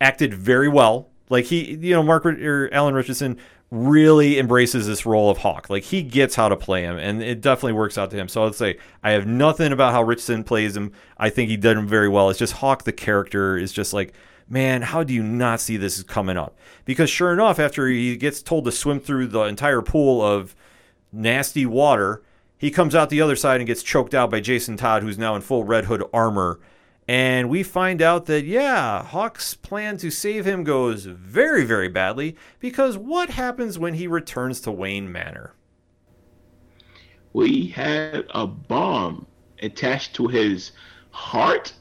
A: acted very well. Like he, you know, Mark or Alan Ritchson really embraces this role of Hawk. Like he gets how to play him, and it definitely works out to him. So I'd say I have nothing about how Ritchson plays him. I think he did him very well. It's just Hawk, the character, is just like. Man, how do you not see this coming up? Because sure enough, after he gets told to swim through the entire pool of nasty water. He comes out the other side and gets choked out by Jason Todd, who's now in full Red Hood armor. And we find out that, yeah, Hawk's plan to save him goes very, very badly because what happens when he returns to Wayne Manor?
B: We had a bomb attached to his heart.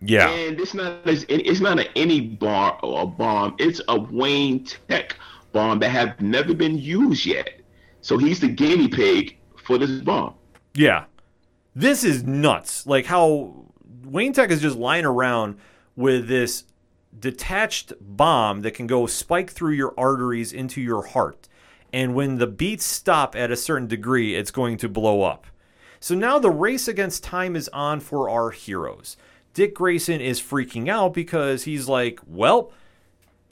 A: Yeah.
B: And it's not as it's not a any bar or a bomb. It's a Wayne Tech bomb that have never been used yet. So he's the guinea pig for this bomb.
A: Yeah. This is nuts. Like how Wayne Tech is just lying around with this detached bomb that can go spike through your arteries into your heart. And when the beats stop at a certain degree, it's going to blow up. So now the race against time is on for our heroes. Dick Grayson is freaking out because he's like, well,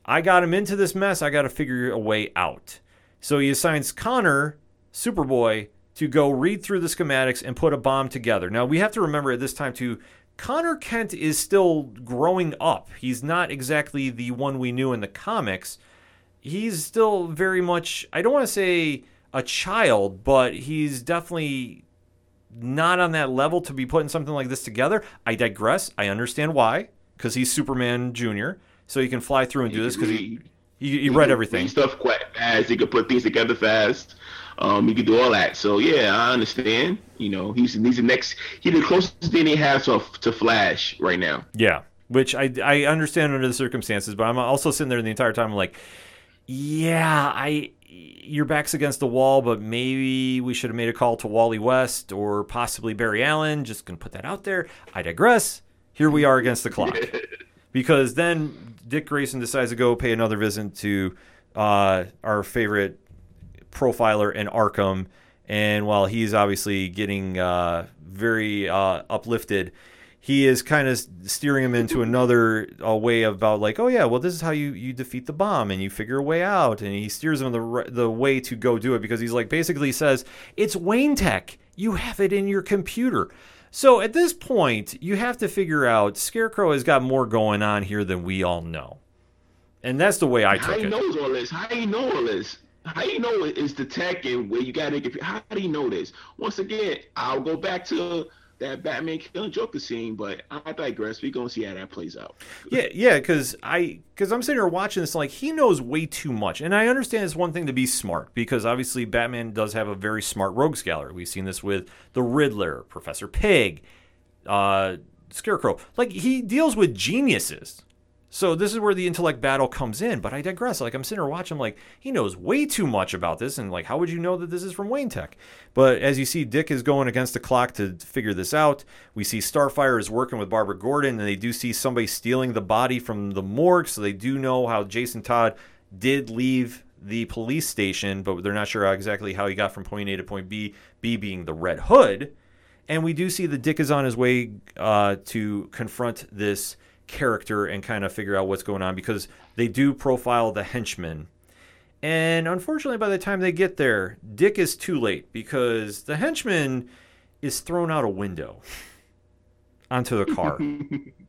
A: I got him into this mess. I got to figure a way out. So he assigns Connor, Superboy, to go read through the schematics and put a bomb together. Now, we have to remember at this time, too, Connor Kent is still growing up. He's not exactly the one we knew in the comics. He's still very much, I don't want to say a child, but he's definitely not on that level to be putting something like this together. I digress. I understand why, because he's Superman Jr., so he can fly through and do this because he You, you read everything.
B: stuff quite fast. He could put things together fast. Um, he could do all that. So yeah, I understand. You know, he's he's the next. He's the closest thing he has to to Flash right now.
A: Yeah, which I I understand under the circumstances, but I'm also sitting there the entire time I'm like, yeah, I your back's against the wall, but maybe we should have made a call to Wally West or possibly Barry Allen. Just gonna put that out there. I digress. Here we are against the clock. because then Dick Grayson decides to go pay another visit to uh, our favorite profiler in Arkham, and while he's obviously getting uh, very uh, uplifted, he is kind of steering him into another uh, way about like, oh yeah, well this is how you, you defeat the bomb and you figure a way out, and he steers him the the way to go do it because he's like basically says it's Wayne Tech, you have it in your computer. So at this point, you have to figure out Scarecrow has got more going on here than we all know, and that's the way I
B: How
A: took
B: he
A: it.
B: knows all this? How he know all this? How you know it is the tech and where you gotta get? How do you know this? Once again, I'll go back to that Batman killing Joker scene, but I digress. We're gonna see how that plays out.
A: Yeah, yeah, because I because I'm sitting here watching this like he knows way too much, and I understand it's one thing to be smart because obviously Batman does have a very smart rogues gallery. We've seen this with the Riddler, Professor Pyg, uh, Scarecrow. Like he deals with geniuses. So this is where the intellect battle comes in. But I digress. Like I'm sitting here watching, like he knows way too much about this, and like how would you know that this is from Wayne Tech? But as you see, Dick is going against the clock to figure this out. We see Starfire is working with Barbara Gordon, and they do see somebody stealing the body from the morgue, so they do know how Jason Todd did leave the police station, but they're not sure exactly how he got from point A to point B. B being the Red Hood. And we do see that Dick is on his way uh, to confront this character and kind of figure out what's going on because they do profile the henchman. And unfortunately, by the time they get there, Dick is too late because the henchman is thrown out a window onto the car.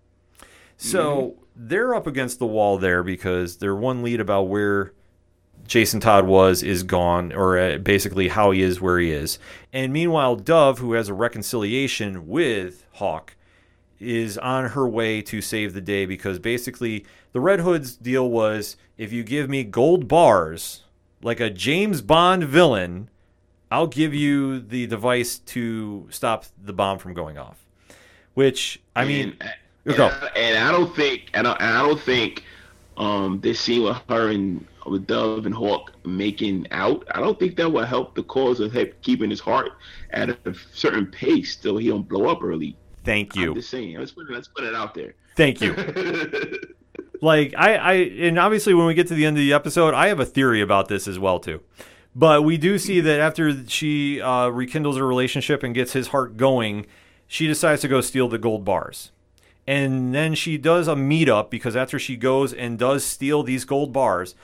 A: so they're up against the wall there because their one lead about where Jason Todd was is gone, or uh, basically how he is where he is. And meanwhile, Dove, who has a reconciliation with Hawk, is on her way to save the day because basically the Red Hood's deal was if you give me gold bars, like a James Bond villain, I'll give you the device to stop the bomb from going off. Which, I mean,
B: and, and
A: go.
B: I, and I don't think, and I, and I don't think, um, this scene with her and with Dove and Hawk making out, I don't think that will help the cause of him keeping his heart at a certain pace so he don't blow up early.
A: Thank
B: I'm
A: you.
B: just saying. Let's put it. Let's put it out there.
A: Thank you. like I, I and obviously when we get to the end of the episode i have a theory about this as well too but we do see that after she uh, rekindles her relationship and gets his heart going she decides to go steal the gold bars and then she does a meetup because after she goes and does steal these gold bars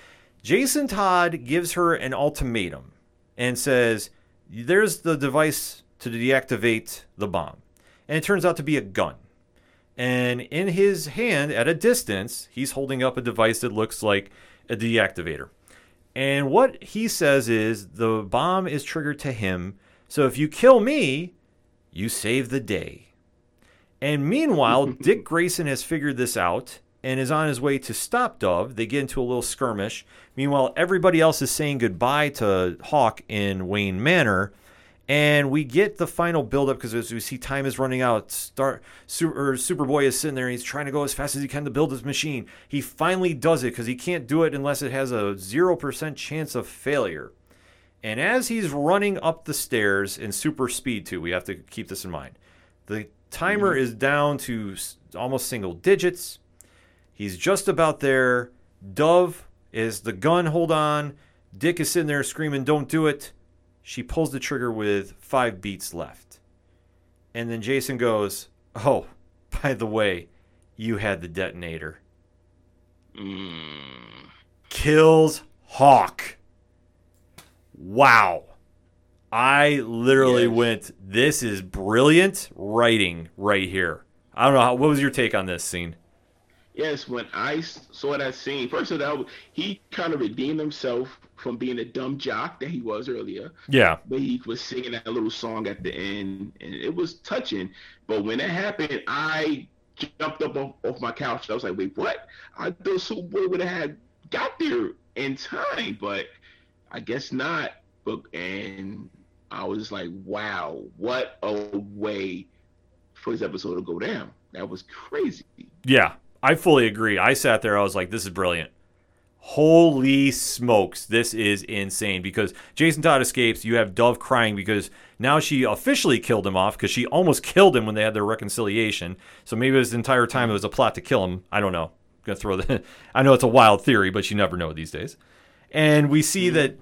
A: jason todd gives her an ultimatum and says there's the device to deactivate the bomb and it turns out to be a gun. And in his hand at a distance he's holding up a device that looks like a deactivator. And what he says is the bomb is triggered to him so if you kill me you save the day. And meanwhile dick grayson has figured this out and is on his way to stop dove. They get into a little skirmish. Meanwhile everybody else is saying goodbye to hawk in wayne manor and we get the final buildup because as we see time is running out, Star Super, Superboy is sitting there and he's trying to go as fast as he can to build his machine. He finally does it because he can't do it unless it has a zero percent chance of failure. And as he's running up the stairs in super speed too, we have to keep this in mind. The timer mm-hmm. is down to almost single digits. He's just about there. Dove is the gun. Hold on. Dick is sitting there screaming, "Don't do it." She pulls the trigger with five beats left. And then Jason goes, Oh, by the way, you had the detonator.
B: Mm.
A: Kills Hawk. Wow. I literally
B: Yes.
A: went, This is brilliant writing right here. I don't know. How, what was your take on this scene?
B: Yes, when I saw that scene, first of all, he kind of redeemed himself from being a dumb jock that he was earlier.
A: Yeah.
B: But he was singing that little song at the end, and it was touching. But when that happened, I jumped up off, off my couch. I was like, "Wait, what? I thought Superboy would have had got there in time, but I guess not. But and I was like, wow, what a way for this episode to go down. That was crazy.
A: Yeah, I fully agree. I sat there, I was like, this is brilliant. Holy smokes, this is insane because Jason Todd escapes. You have Dove crying because now she officially killed him off because she almost killed him when they had their reconciliation. So maybe this entire time it was a plot to kill him. I don't know. gonna throw the. I know it's a wild theory, but you never know these days. And we see that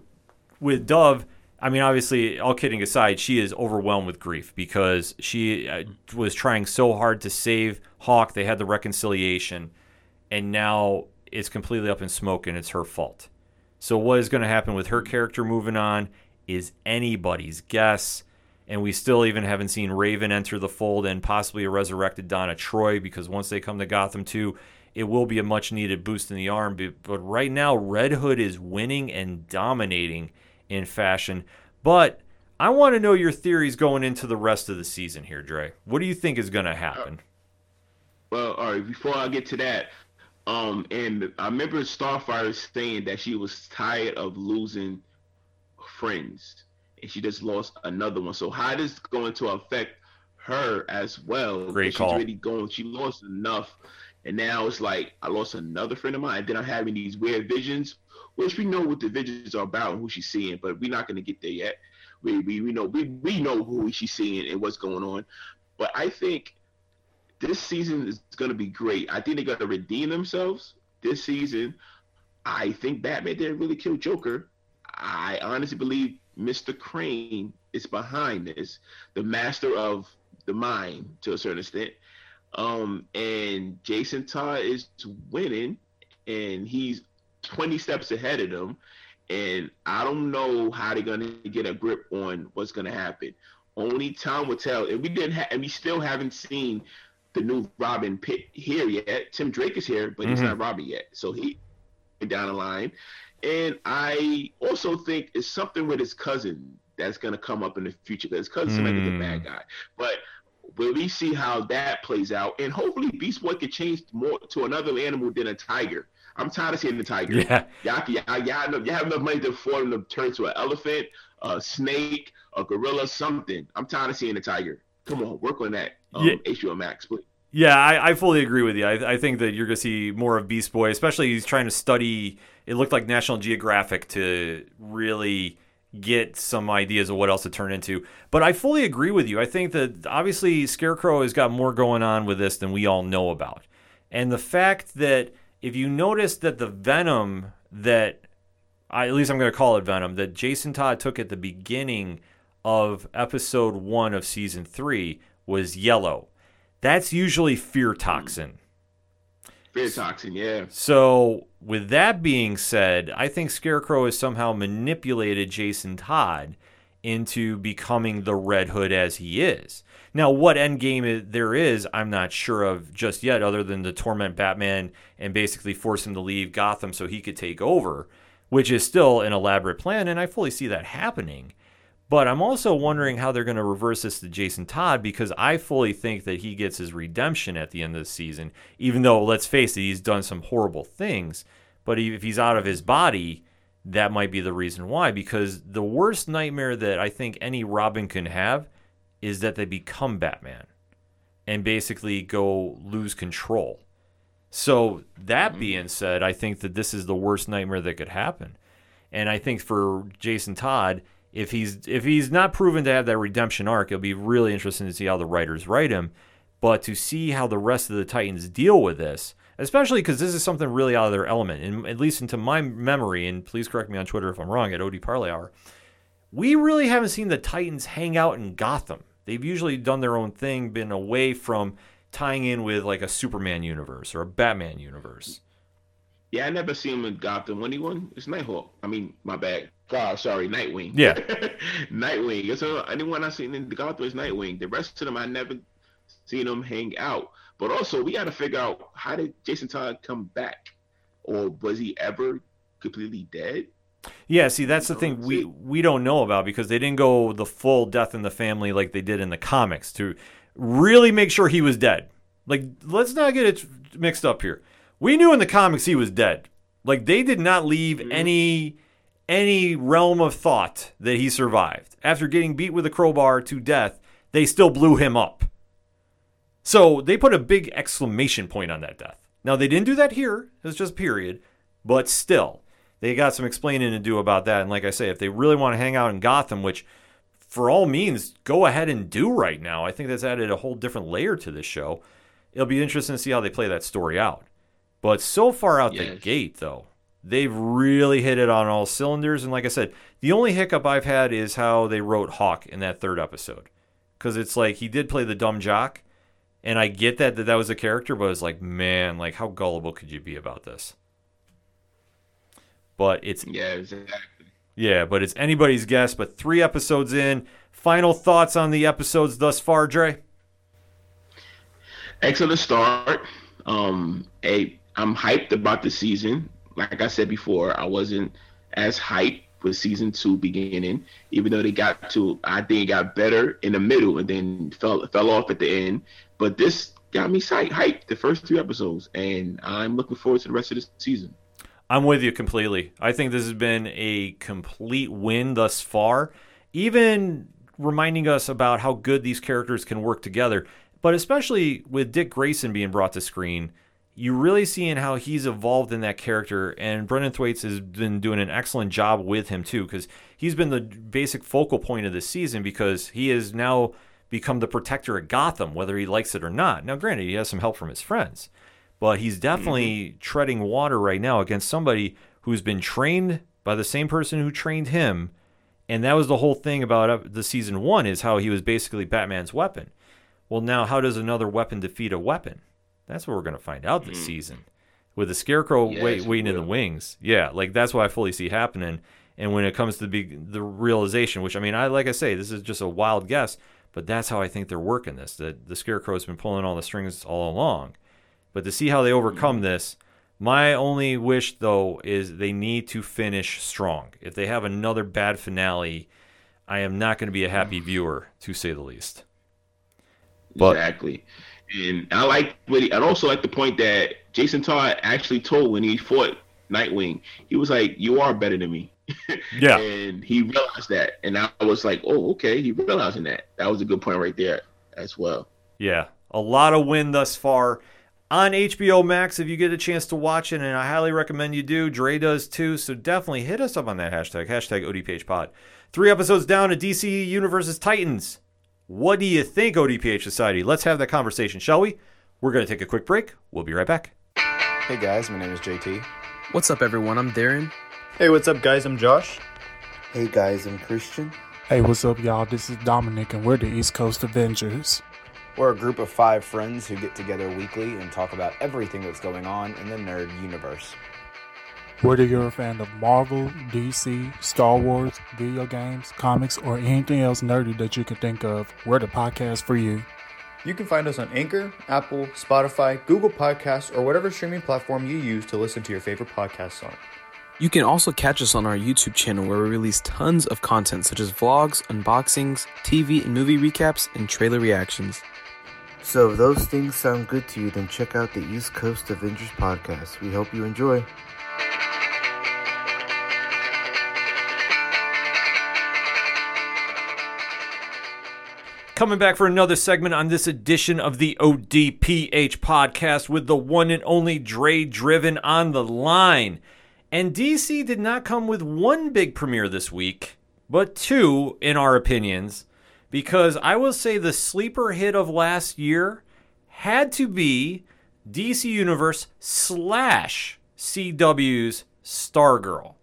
A: with Dove. I mean, obviously, all kidding aside, she is overwhelmed with grief because she uh, was trying so hard to save Hawk. They had the reconciliation, and now it's completely up in smoke, and it's her fault. So, what is going to happen with her character moving on is anybody's guess. And we still even haven't seen Raven enter the fold and possibly a resurrected Donna Troy because once they come to Gotham 2, it will be a much needed boost in the arm. But, but right now, Red Hood is winning and dominating in fashion. But I want to know your theories going into the rest of the season here, Dre. What do you think is going to uh, happen?
B: Well, all right. Before I get to that, um, and I remember Starfire saying that she was tired of losing friends, and she just lost another one. So how this going to affect her as well?
A: Great
B: She's
A: call.
B: really going. She lost enough, and now it's like I lost another friend of mine. And then I'm having these weird visions, which we know what the visions are about and who she's seeing, but we're not going to get there yet. We, we we know we we know who she's seeing and what's going on, but I think this season is going to be great. I think they're going to redeem themselves this season. I think Batman didn't really kill Joker. I honestly believe Mr. Crane is behind this, the master of the mind to a certain extent. Um, and Jason Todd is winning, and he's 20 steps ahead of them. And I don't know how they're gonna get a grip on what's gonna happen. Only time will tell. And we didn't, and we still haven't seen the new Robin Pitt here yet. Tim Drake is here, but he's
A: Mhm.
B: not Robin yet. So he down the line. And I also think it's something with his cousin that's gonna come up in the future. Because his cousin seems like he's a
A: Hmm.
B: bad guy, but will we see how that plays out? And hopefully, Beast Boy could change more to another animal than a tiger. I'm tired of seeing the tiger.
A: Yeah.
B: Y'all, y'all, y'all, have enough, y'all have enough money to afford to turn to an elephant, a snake, a gorilla, something. I'm tired of seeing the tiger. Come on, work on that. Um,
A: Yeah.
B: HBO Max, please.
A: Yeah, I, I fully agree with you. I, I think that you're going to see more of Beast Boy, especially he's trying to study. It looked like National Geographic to really get some ideas of what else to turn into. But I fully agree with you. I think that obviously Scarecrow has got more going on with this than we all know about. And the fact that if you notice that the venom that I, at least I'm going to call it venom that Jason Todd took at the beginning of episode 1 of season 3 was yellow. That's usually fear hmm. toxin.
B: Fear toxin, yeah.
A: So, with that being said, I think Scarecrow has somehow manipulated Jason Todd into becoming the Red Hood as he is. Now, what endgame there is, I'm not sure of just yet, other than to torment Batman and basically force him to leave Gotham so he could take over, which is still an elaborate plan, and I fully see that happening. But I'm also wondering how they're going to reverse this to Jason Todd because I fully think that he gets his redemption at the end of the season, even though, let's face it, he's done some horrible things. But if he's out of his body, that might be the reason why. Because the worst nightmare that I think any Robin can have is that they become Batman and basically go lose control. So, that mm-hmm. being said, I think that this is the worst nightmare that could happen. And I think for Jason Todd, if he's if he's not proven to have that redemption arc, it'll be really interesting to see how the writers write him. But to see how the rest of the Titans deal with this, especially because this is something really out of their element, and at least into my memory, and please correct me on Twitter if I'm wrong at OD Parlay Hour, we really haven't seen the Titans hang out in Gotham. They've usually done their own thing, been away from tying in with like a Superman universe or a Batman universe.
B: Yeah, I never see him in Gotham. When he won, it's Nighthawk. I mean, my bad. God, sorry, Nightwing.
A: Yeah.
B: Nightwing. So anyone I seen in the Gotham is Nightwing. The rest of them, I never seen them hang out. But also, we got to figure out how did Jason Todd come back, or was he ever completely dead?
A: Yeah, see, that's the thing we we don't know about because they didn't go the full death in the family like they did in the comics to really make sure he was dead. Like, let's not get it mixed up here. We knew in the comics he was dead. Like they did not leave mm-hmm. any any realm of thought that he survived. After getting beat with a crowbar to death, they still blew him up. So they put a big exclamation point on that death. Now they didn't do that here. It was just period. But still, they got some explaining to do about that. And like I say, if they really want to hang out in Gotham, which for all means, go ahead and do right now. I think that's added a whole different layer to this show. It'll be interesting to see how they play that story out. But so far out the gate, though, they've really hit it on all cylinders. And like I said, the only hiccup I've had is how they wrote Hawk in that third episode. Because it's like he did play the dumb jock. And I get that, that that was a character, but it's like, man, like how gullible could you be about this? But it's
B: Yeah, exactly.
A: yeah, but it's anybody's guess. But three episodes in, final thoughts on the episodes thus far, Dre?
B: excellent start. Um, a I'm hyped about the season. Like I said before, I wasn't as hyped with season two beginning, even though they got to. I think it got better in the middle and then fell fell off at the end. But this got me hyped the first three episodes, and I'm looking forward to the rest of the season.
A: I'm with you completely. I think this has been a complete win thus far, even reminding us about how good these characters can work together. But especially with Dick Grayson being brought to screen, you really seeing how he's evolved in that character. And Brenton Thwaites has been doing an excellent job with him too, because he's been the basic focal point of this season because he has now become the protector of Gotham, whether he likes it or not. Now, granted, he has some help from his friends but he's definitely treading water right now against somebody who's been trained by the same person who trained him and that was the whole thing about uh, the season one is how he was basically batman's weapon well now how does another weapon defeat a weapon that's what we're going to find out this hmm. season. With the scarecrow wait,
B: it
A: waiting in the wings. Yeah like that's what i fully see happening. And when it comes to the the realization which i mean i like i say this is just a wild guess but that's how i think they're working this that the scarecrow's been pulling all the strings all along. But to see how they overcome hmm. this, my only wish though is they need to finish strong. If they have another bad finale, I am not going to be a happy viewer, to say the least. But-
B: exactly. And I like what he, I also like the point that Jason Todd actually told when he fought Nightwing. He was like, "You are better than me."
A: Yeah.
B: and he realized that, and I was like, "Oh, okay." He realizing that. That was a good point right there as well.
A: Yeah, a lot of win thus far on HBO Max. If you get a chance to watch it, and I highly recommend you do. Dre does too, so definitely hit us up on that hashtag hashtag ODPHPod. Three episodes down to DC Universe's Titans. What do you think, ODPH Society? Let's have that conversation, shall we? We're going to take a quick break. We'll be right back.
D: Hey guys, my name is JT.
E: What's up, everyone? I'm Darren.
F: Hey, what's up, guys? I'm Josh.
G: Hey guys, I'm Christian.
H: Hey, what's up, y'all? This is Dominic, and we're the East Coast Avengers.
D: We're a group of five friends who get together weekly and talk about everything that's going on in the nerd universe.
H: Whether you're a fan of Marvel, DC, Star Wars, video games, comics, or anything else nerdy that you can think of, we're the podcast for you.
F: You can find us on Anchor, Apple, Spotify, Google Podcasts, or whatever streaming platform you use to listen to your favorite podcasts on.
E: You can also catch us on our YouTube channel where we release tons of content such as vlogs, unboxings, TV and movie recaps, and trailer reactions.
G: So if those things sound good to you, then check out the East Coast Avengers podcast. We hope you enjoy.
A: Coming back for another segment on this edition of the ODPH podcast with the one and only Dre Driven on the line. And DC did not come with one big premiere this week, but two, in our opinions, because I will say the sleeper hit of last year had to be DC Universe slash CW's Stargirl.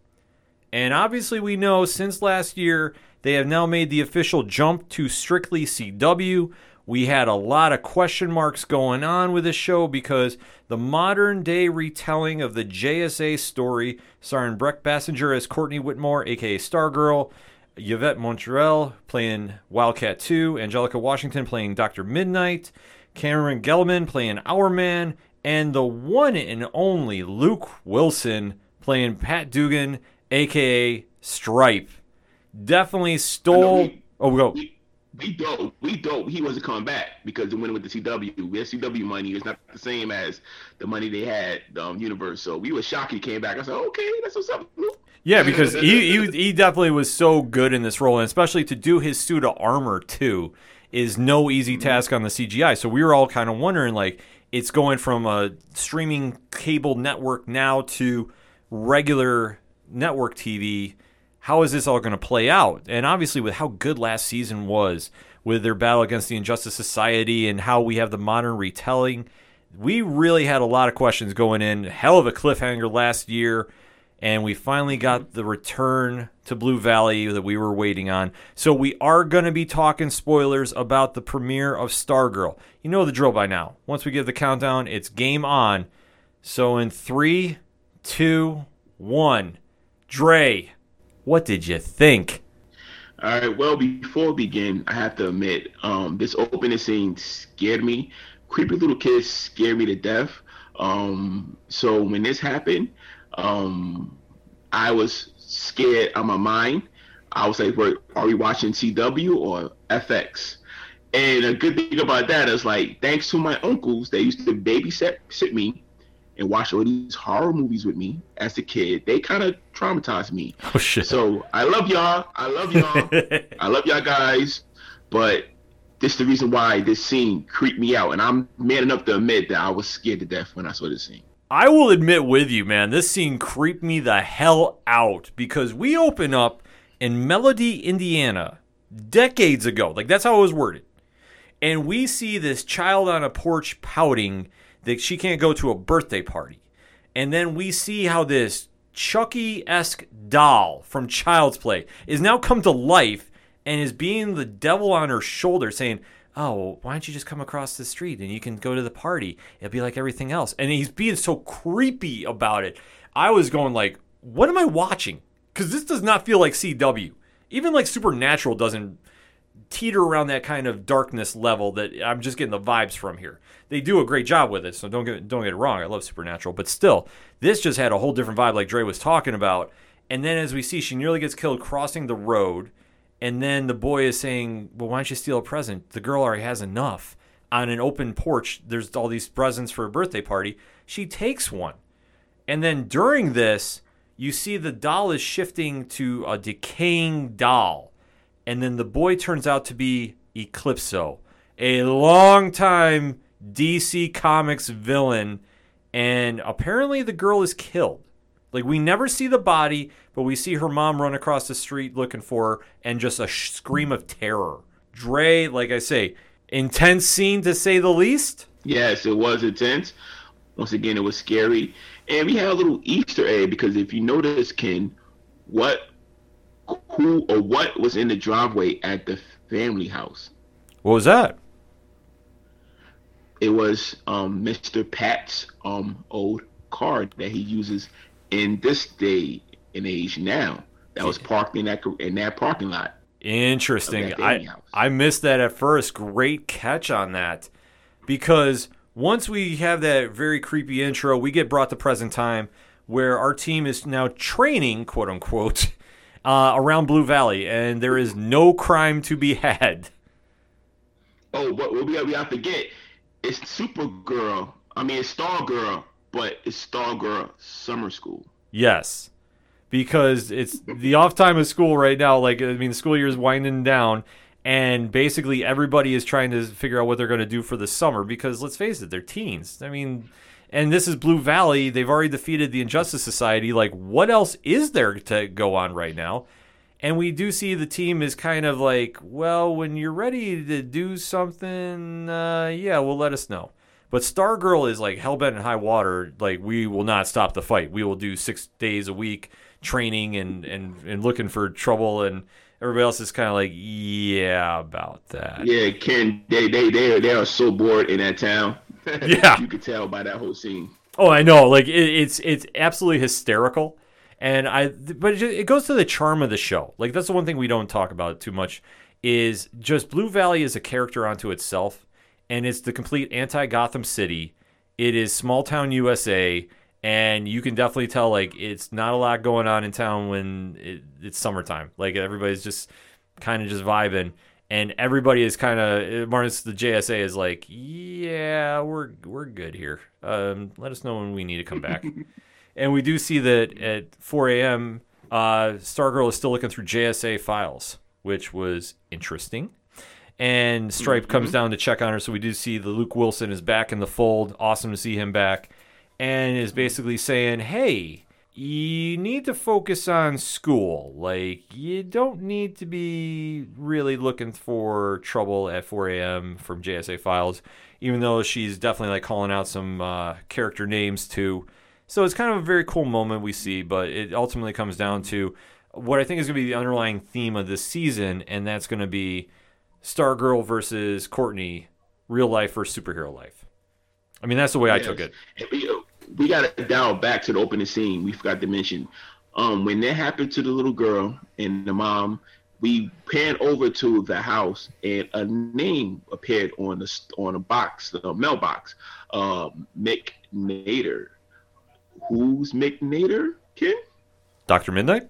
A: And obviously, we know since last year, they have now made the official jump to strictly CW. We had a lot of question marks going on with this show because the modern day retelling of the JSA story, starring Brec Bassinger as Courtney Whitmore, aka Stargirl, Yvette Monreal playing Wildcat 2, Angelica Washington playing Dr. Midnight, Cameron Gellman playing Hourman, and the one and only Luke Wilson playing Pat Dugan, aka Stripe. Definitely stole.
B: we-
A: oh, go.
B: We, we dope. We dope. He wasn't coming back because the winner with the CW, the CW money is not the same as the money they had um, Universe. So we were shocked he came back. I said, okay, that's what's up. Luke."
A: Yeah, because he, he he definitely was so good in this role, and especially to do his suit of armor too is no easy task on the CGI. So we were all kind of wondering, like, it's going from a streaming cable network now to regular network TV. How is this all going to play out? And obviously, with how good last season was, with their battle against the Injustice Society, and how we have the modern retelling, we really had a lot of questions going in. Hell of a cliffhanger last year and we finally got the return to Blue Valley that we were waiting on. So we are going to be talking spoilers about the premiere of Stargirl. You know the drill by now. Once we give the countdown, it's game on. So in three, two, one, Dre, what did you think?
B: All right. Well, before we begin, I have to admit, um, this opening scene scared me. Creepy little kids scared me to death. Um, so when this happened, um, I was scared on my mind. I was like, "Wait, are we watching CW or FX?" And a good thing about that is like, thanks to my uncles, they used to babysit sit me and watch all these horror movies with me as a kid. They kind of traumatized me.
A: Oh shit!
B: So I love y'all. I love y'all. I love y'all guys. But this is the reason why this scene creeped me out, and I'm man enough to admit that I was scared to death when I saw this scene.
A: I will admit with you, man, this scene creeped me the hell out because we open up in Melody, Indiana, decades ago. Like that's how it was worded. And we see this child on a porch pouting that she can't go to a birthday party. And then we see how this Chucky esque doll from Child's Play is now come to life and is being the devil on her shoulder saying, oh, well, why don't you just come across the street and you can go to the party? It'll be like everything else. And he's being so creepy about it. I was going like, what am I watching? Because this does not feel like CW. Even like Supernatural doesn't teeter around that kind of darkness level that I'm just getting the vibes from here. They do a great job with it, so don't get don't get it wrong. I love Supernatural, but still, this just had a whole different vibe, like Dre was talking about. And then as we see, she nearly gets killed crossing the road. And then the boy is saying, Well, why don't you steal a present? The girl already has enough. On an open porch, there's all these presents for a birthday party. She takes one. And then during this, you see the doll is shifting to a decaying doll. And then the boy turns out to be Eclipso, a longtime DC Comics villain. And apparently the girl is killed. Like we never see the body, but we see her mom run across the street looking for her and just a sh- scream of terror. Dre, like I say, intense scene to say the least.
B: Yes, it was intense. Once again, it was scary, and we had a little Easter egg because if you notice, Ken, what, who, or what was in the driveway at the family house?
A: What was that?
B: It was um, Mr. Pat's um, old card that he uses in this day and age now. That was parked in that in that parking lot.
A: Interesting.
B: Of that family
A: I
B: house.
A: I missed that at first. Great catch on that, because once we have that very creepy intro, we get brought to present time where our team is now training, quote unquote, uh, around Blue Valley, and there is no crime to be had.
B: Oh, but we got we got to forget it's Supergirl. I mean, it's Stargirl, but it's Stargirl Summer School.
A: Yes, because it's the off time of school right now. Like I mean, the school year is winding down, and basically everybody is trying to figure out what they're going to do for the summer. Because let's face it, they're teens. I mean, and this is Blue Valley. They've already defeated the Injustice Society. Like, what else is there to go on right now? And we do see the team is kind of like, well, when you're ready to do something, uh, yeah, well, let us know. But Stargirl is like hell bent in high water. Like we will not stop the fight. We will do six days a week training and and and looking for trouble. And everybody else is kind of like, yeah, about that.
B: Yeah, Ken, they they they they are so bored in that town.
A: Yeah.
B: you could tell by that whole scene.
A: Oh, I know. Like it, it's it's absolutely hysterical, and I. But it, just, it goes to the charm of the show. Like that's the one thing we don't talk about too much is just Blue Valley is a character unto itself, and it's the complete anti Gotham City. It is small town USA, and you can definitely tell like it's not a lot going on in town when it, it's summertime. Like everybody's just kind of just vibing. and everybody is kind of Marcus the JSA is like, yeah, we're we're good here. Um, let us know when we need to come back. and we do see that at 4 a.m. Uh, Stargirl is still looking through JSA files, which was interesting. And Stripe comes down to check on her, so we do see the Luke Wilson is back in the fold. Awesome to see him back, and is basically saying, "Hey, you need to focus on school. Like, you don't need to be really looking for trouble at 4 a.m. from JSA files, even though she's definitely like calling out some uh, character names too. So it's kind of a very cool moment we see, but it ultimately comes down to what I think is going to be the underlying theme of this season, and that's going to be Stargirl versus Courtney, real life versus superhero life. I mean, that's the way I took it.
B: We, we got to dial back to the opening scene. We forgot to mention um, when that happened to the little girl and the mom. We pan over to the house and a name appeared on the on a box, the mailbox. Uh, Mick Nader. Who's McNider, Ken?
A: Dr. Midnight?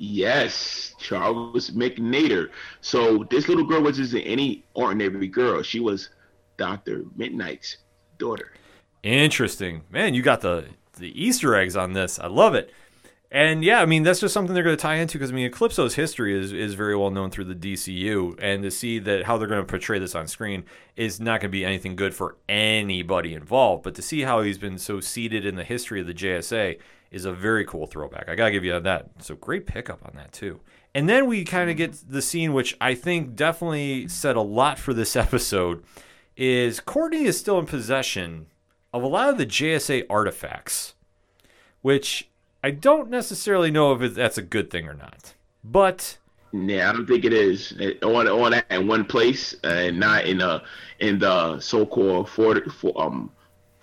B: Yes, Charles McNider. So this little girl wasn't any ordinary girl. She was Doctor Midnight's daughter.
A: Interesting. Man, you got the the Easter eggs on this. I love it. And yeah, I mean that's just something they're going to tie into because I mean Eclipso's history is is very well known through the DCU, and to see that how they're going to portray this on screen is not going to be anything good for anybody involved. But to see how he's been so seated in the history of the JSA is a very cool throwback. I gotta give you that. So great pickup on that too. And then we kind of get the scene, which I think definitely said a lot for this episode. Is Courtney is still in possession of a lot of the JSA artifacts, which I don't necessarily know if that's a good thing or not. But
B: Yeah, I don't think it is on that in one place uh, and not in uh in the so-called fort, for, um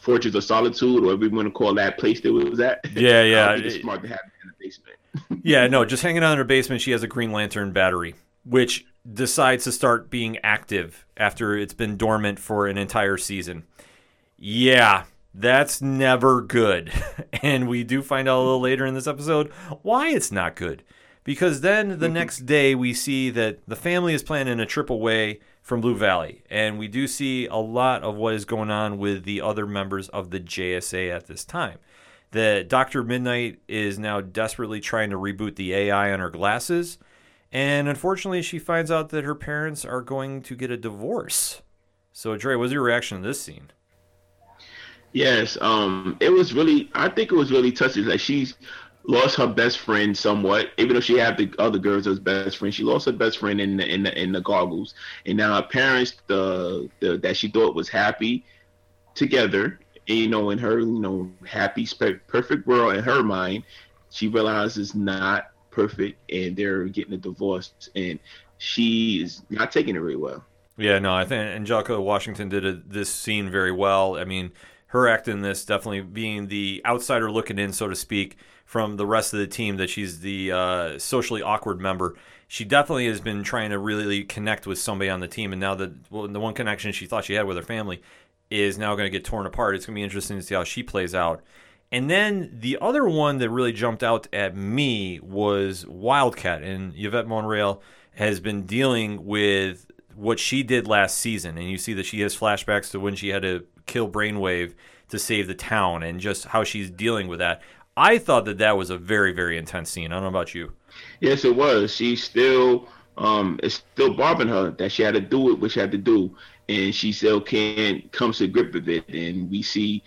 B: Fortress of Solitude or whatever you want to call that place that was at.
A: Yeah, yeah.
B: It's smart to have it in the basement.
A: yeah, no, just hanging out in her basement, she has a Green Lantern battery, which decides to start being active after it's been dormant for an entire season. Yeah, that's never good. and we do find out a little later in this episode why it's not good. Because then the mm-hmm. next day we see that the family is planning a trip away from Blue Valley. And we do see a lot of what is going on with the other members of the JSA at this time. That Dr. Midnight is now desperately trying to reboot the AI on her glasses. And unfortunately, she finds out that her parents are going to get a divorce. So, Dre, what's your reaction to this scene?
B: Yes, um, it was really. I think it was really touching. Like she's lost her best friend somewhat, even though she had the other girls as best friends. She lost her best friend in the in the, in the goggles, and now her parents, the, the that she thought was happy together, and, you know, in her you know happy, perfect world in her mind, she realizes not perfect, and they're getting a divorce, and she is not taking it very well.
A: Yeah, no, I think and Anjelika Washington did a, this scene very well. I mean, her act in this definitely being the outsider looking in, so to speak, from the rest of the team, that she's the uh, socially awkward member. She definitely has been trying to really connect with somebody on the team, and now that well, the one connection she thought she had with her family is now going to get torn apart. It's going to be interesting to see how she plays out. And then the other one that really jumped out at me was Wildcat, and Yvette Monreal has been dealing with what she did last season, and you see that she has flashbacks to when she had to kill Brainwave to save the town, and just how she's dealing with that. I thought that that was a very, very intense scene. I don't know about you.
B: Yes, it was. She still um it's still bothering her that she had to do it, what she had to do, and she still can't come to grip with it. And we see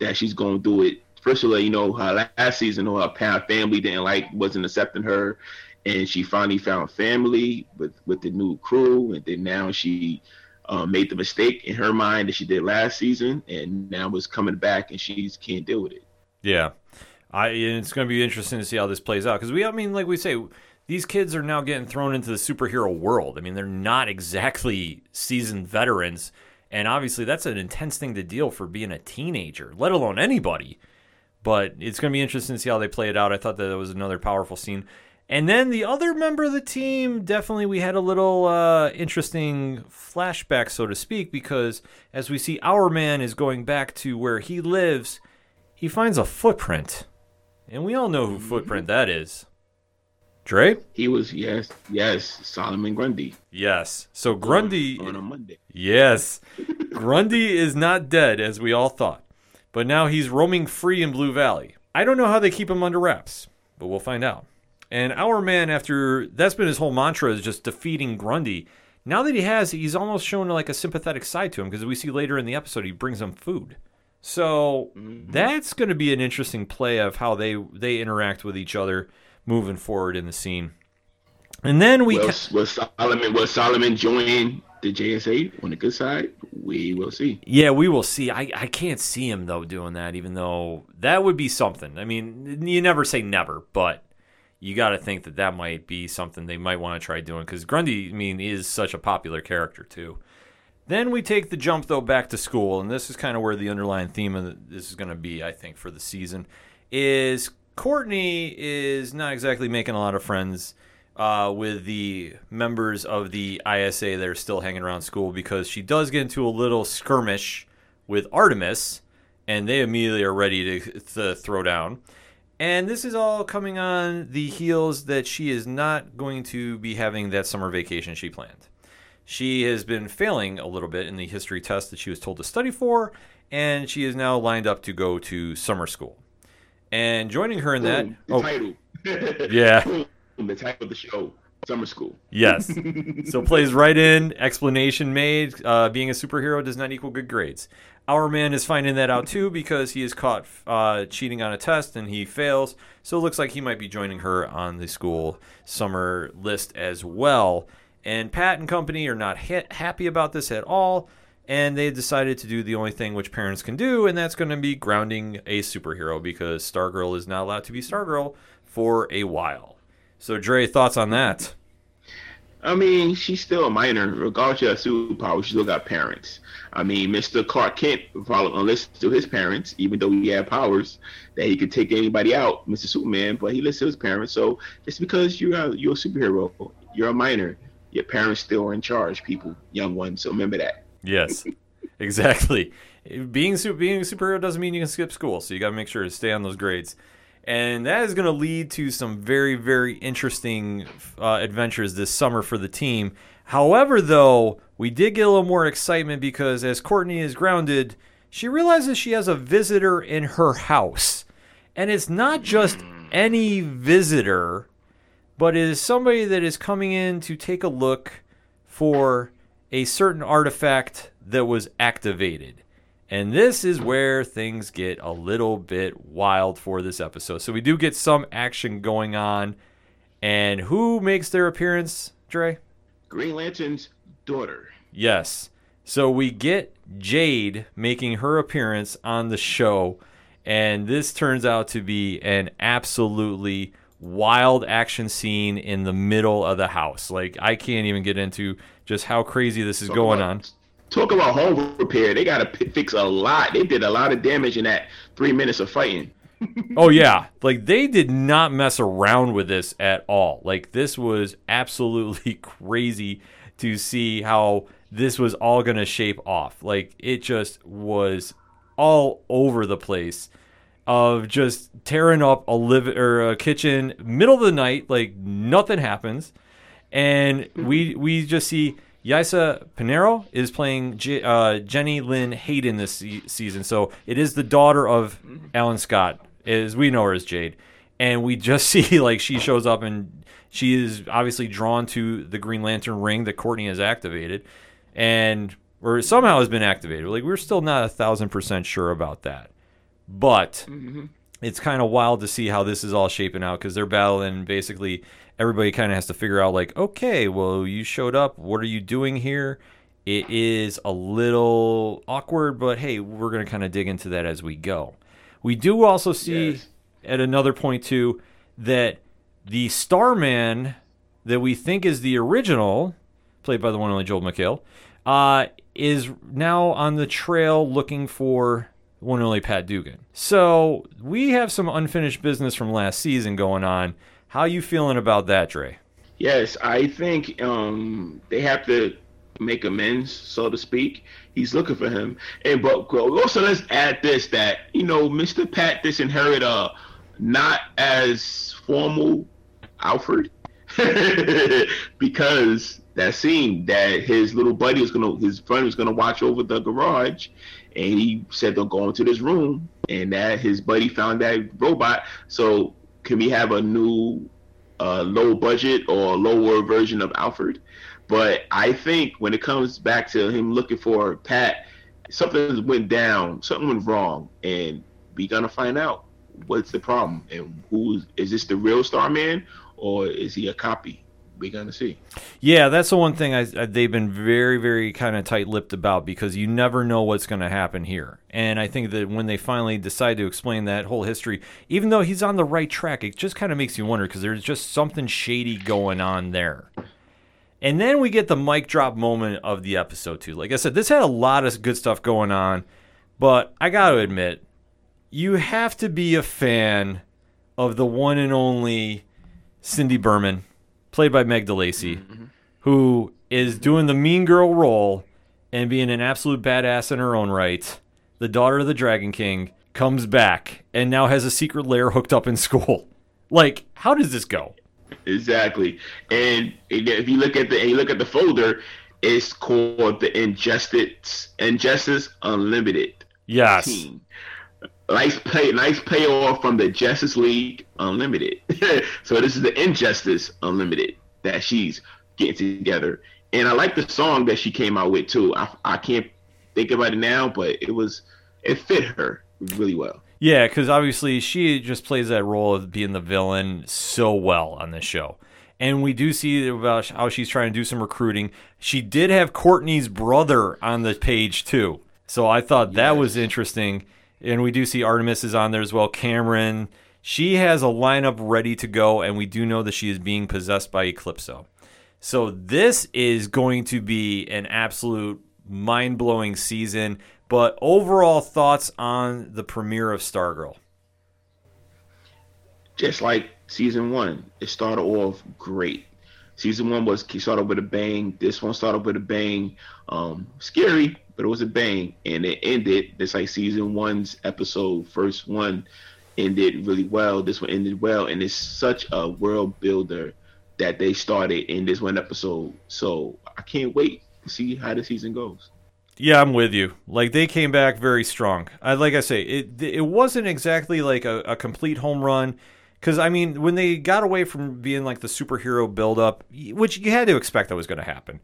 B: that she's going to do it. First of all, you know, her last season, her family didn't like, wasn't accepting her, and she finally found family with with the new crew, and then now she. Uh, made the mistake in her mind that she did last season, and now is coming back, and she can't deal with it.
A: Yeah, I. It's going to be interesting to see how this plays out because we. I mean, like we say, these kids are now getting thrown into the superhero world. I mean, they're not exactly seasoned veterans, and obviously that's an intense thing to deal for being a teenager, let alone anybody. But it's going to be interesting to see how they play it out. I thought that was another powerful scene. And then the other member of the team, definitely we had a little uh, interesting flashback, so to speak, because as we see our man is going back to where he lives, he finds a footprint. And we all know who footprint that is. Dre?
B: He was yes, yes, Solomon Grundy
A: Yes. So Grundy
B: on a Monday.
A: Yes. Grundy is not dead as we all thought, but now he's roaming free in Blue Valley. I don't know how they keep him under wraps, but we'll find out. And our man, after that's been his whole mantra, is just defeating Grundy. Now that he has, he's almost shown like a sympathetic side to him because we see later in the episode he brings him food. So mm-hmm. that's going to be an interesting play of how they they interact with each other moving forward in the scene. And then we
B: Will,
A: ca-
B: will Solomon will Solomon join the JSA on the good side? We will see.
A: Yeah, we will see. I, I can't see him though doing that, even though that would be something. I mean, you never say never, but you got to think that that might be something they might want to try doing because Grundy, I mean, is such a popular character too. Then we take the jump though back to school, and this is kind of where the underlying theme of this is going to be, I think, for the season. Is Courtney is not exactly making a lot of friends uh, with the members of the ISA that are still hanging around school because she does get into a little skirmish with Artemis, and they immediately are ready to, to throw down. And this is all coming on the heels that she is not going to be having that summer vacation she planned. She has been failing a little bit in the history test that she was told to study for, and she is now lined up to go to summer school. And joining her in that,
B: Boom, the
A: oh,
B: title.
A: Yeah.
B: Boom, the title of the show, Summer School.
A: Yes. so plays right in. Explanation made. Uh, being a superhero does not equal good grades. Our man is finding that out too because he is caught uh, cheating on a test and he fails. So it looks like he might be joining her on the school summer list as well. And Pat and company are not ha- happy about this at all. And they decided to do the only thing which parents can do, and that's going to be grounding a superhero because Stargirl is not allowed to be Stargirl for a while. So, Dre, thoughts on that?
B: I mean, she's still a minor, regardless of superpower. She still got parents. I mean, Mr. Clark Kent followed listen to his parents, even though he had powers that he could take anybody out, Mr. Superman. But he listened to his parents. So just because you're a, you're a superhero, you're a minor. Your parents still are in charge, people, young ones. So remember that.
A: Yes, exactly. Being being a superhero doesn't mean you can skip school, so you got to make sure to stay on those grades. And that is going to lead to some very, very interesting uh, adventures this summer for the team. However, though, we did get a little more excitement because as Courtney is grounded, she realizes she has a visitor in her house. And it's not just any visitor, but it is somebody that is coming in to take a look for a certain artifact that was activated. And this is where things get a little bit wild for this episode. So we do get some action going on. And who makes their appearance, Dre?
B: Green Lantern's daughter.
A: Yes. So we get Jade making her appearance on the show. And this turns out to be an absolutely wild action scene in the middle of the house. Like, I can't even get into just how crazy this is
B: Talk
A: going
B: about-
A: on.
B: Talk about home repair. They got to p- fix a lot. They did a lot of damage in that three minutes of fighting.
A: Oh yeah, like they did not mess around with this at all. Like this was absolutely crazy to see how this was all going to shape off. Like it just was all over the place of just tearing up a live or a kitchen middle of the night like nothing happens and we we just see Ysa Penarejo is playing J, uh, Jenny Lynn Hayden this se- season. So it is the daughter of Alan Scott, as we know her as Jade. And we just see like she shows up and she is obviously drawn to the Green Lantern ring that Courtney has activated, and or somehow has been activated. Like we're still not a thousand percent sure about that, but it's kind of wild to see how this is all shaping out because they're battling basically everybody kind of has to figure out like okay well you showed up. What are you doing here? It is a little awkward but hey we're going to kind of dig into that as we go. We do also see
B: Yes.
A: at another point too that the starman that we think is the original played by the one and only joel mchale uh, is now on the trail looking for one and only Pat Dugan. So we have some unfinished business from last season going on. How you feeling about that, Dre?
B: Yes, I think um, they have to make amends, so to speak. He's looking for him, and but also let's add this that you know Mr. Pat disinherited a not as formal Alfred. because that scene that his little buddy was gonna, his friend was gonna watch over the garage, and he said they'll go into this room, and that his buddy found that robot. So can we have a new, uh, low budget or lower version of Alfred? But I think when it comes back to him looking for Pat, something went down, something went wrong, and we gonna find out what's the problem and who is this the real Starman or is he a copy? We're gonna see.
A: Yeah, that's the one thing I, I, they've been very, very kind of tight-lipped about because you never know what's going to happen here. And I think that when they finally decide to explain that whole history, even though he's on the right track, it just kind of makes you wonder because there's just something shady going on there. And then we get the mic drop moment of the episode too. Like I said, this had a lot of good stuff going on, but I got to admit, you have to be a fan of the one and only Cindy Burman, played by Meg DeLacy, mm-hmm, mm-hmm. who is doing the mean girl role and being an absolute badass in her own right. The daughter of the Dragon King comes back and now has a secret lair hooked up in school. Like, how does this go?
B: Exactly. And if you look at the you look at the folder, it's called the Injustice Injustice Unlimited
A: Yes.
B: team. Nice pay, nice payoff from the Justice League Unlimited. so this is the Injustice Unlimited that she's getting together, and I like the song that she came out with too. I, I can't think about it now, but it was it fit her really well.
A: Yeah, because obviously she just plays that role of being the villain so well on this show. And we do see about how she's trying to do some recruiting. She did have Courtney's brother on the page too. So I thought that was interesting. And we do see Artemis is on there as well. Cameron. She has a lineup ready to go, and we do know that she is being possessed by Eclipso. So this is going to be an absolute mind blowing season. But overall thoughts on the premiere of Stargirl?
B: just like season one, it started off great. Season one was started with a bang. This one started with a bang. Um, scary, but it was a bang, and it ended just like season one's episode. First one ended really well. This one ended well, and it's such a world builder that they started in this one episode. So I can't wait to see how the season goes.
A: Yeah, I'm with you. Like they came back very strong. I like I say, it it wasn't exactly like a, a complete home run. Because I mean, when they got away from being like the superhero buildup, which you had to expect that was going to happen,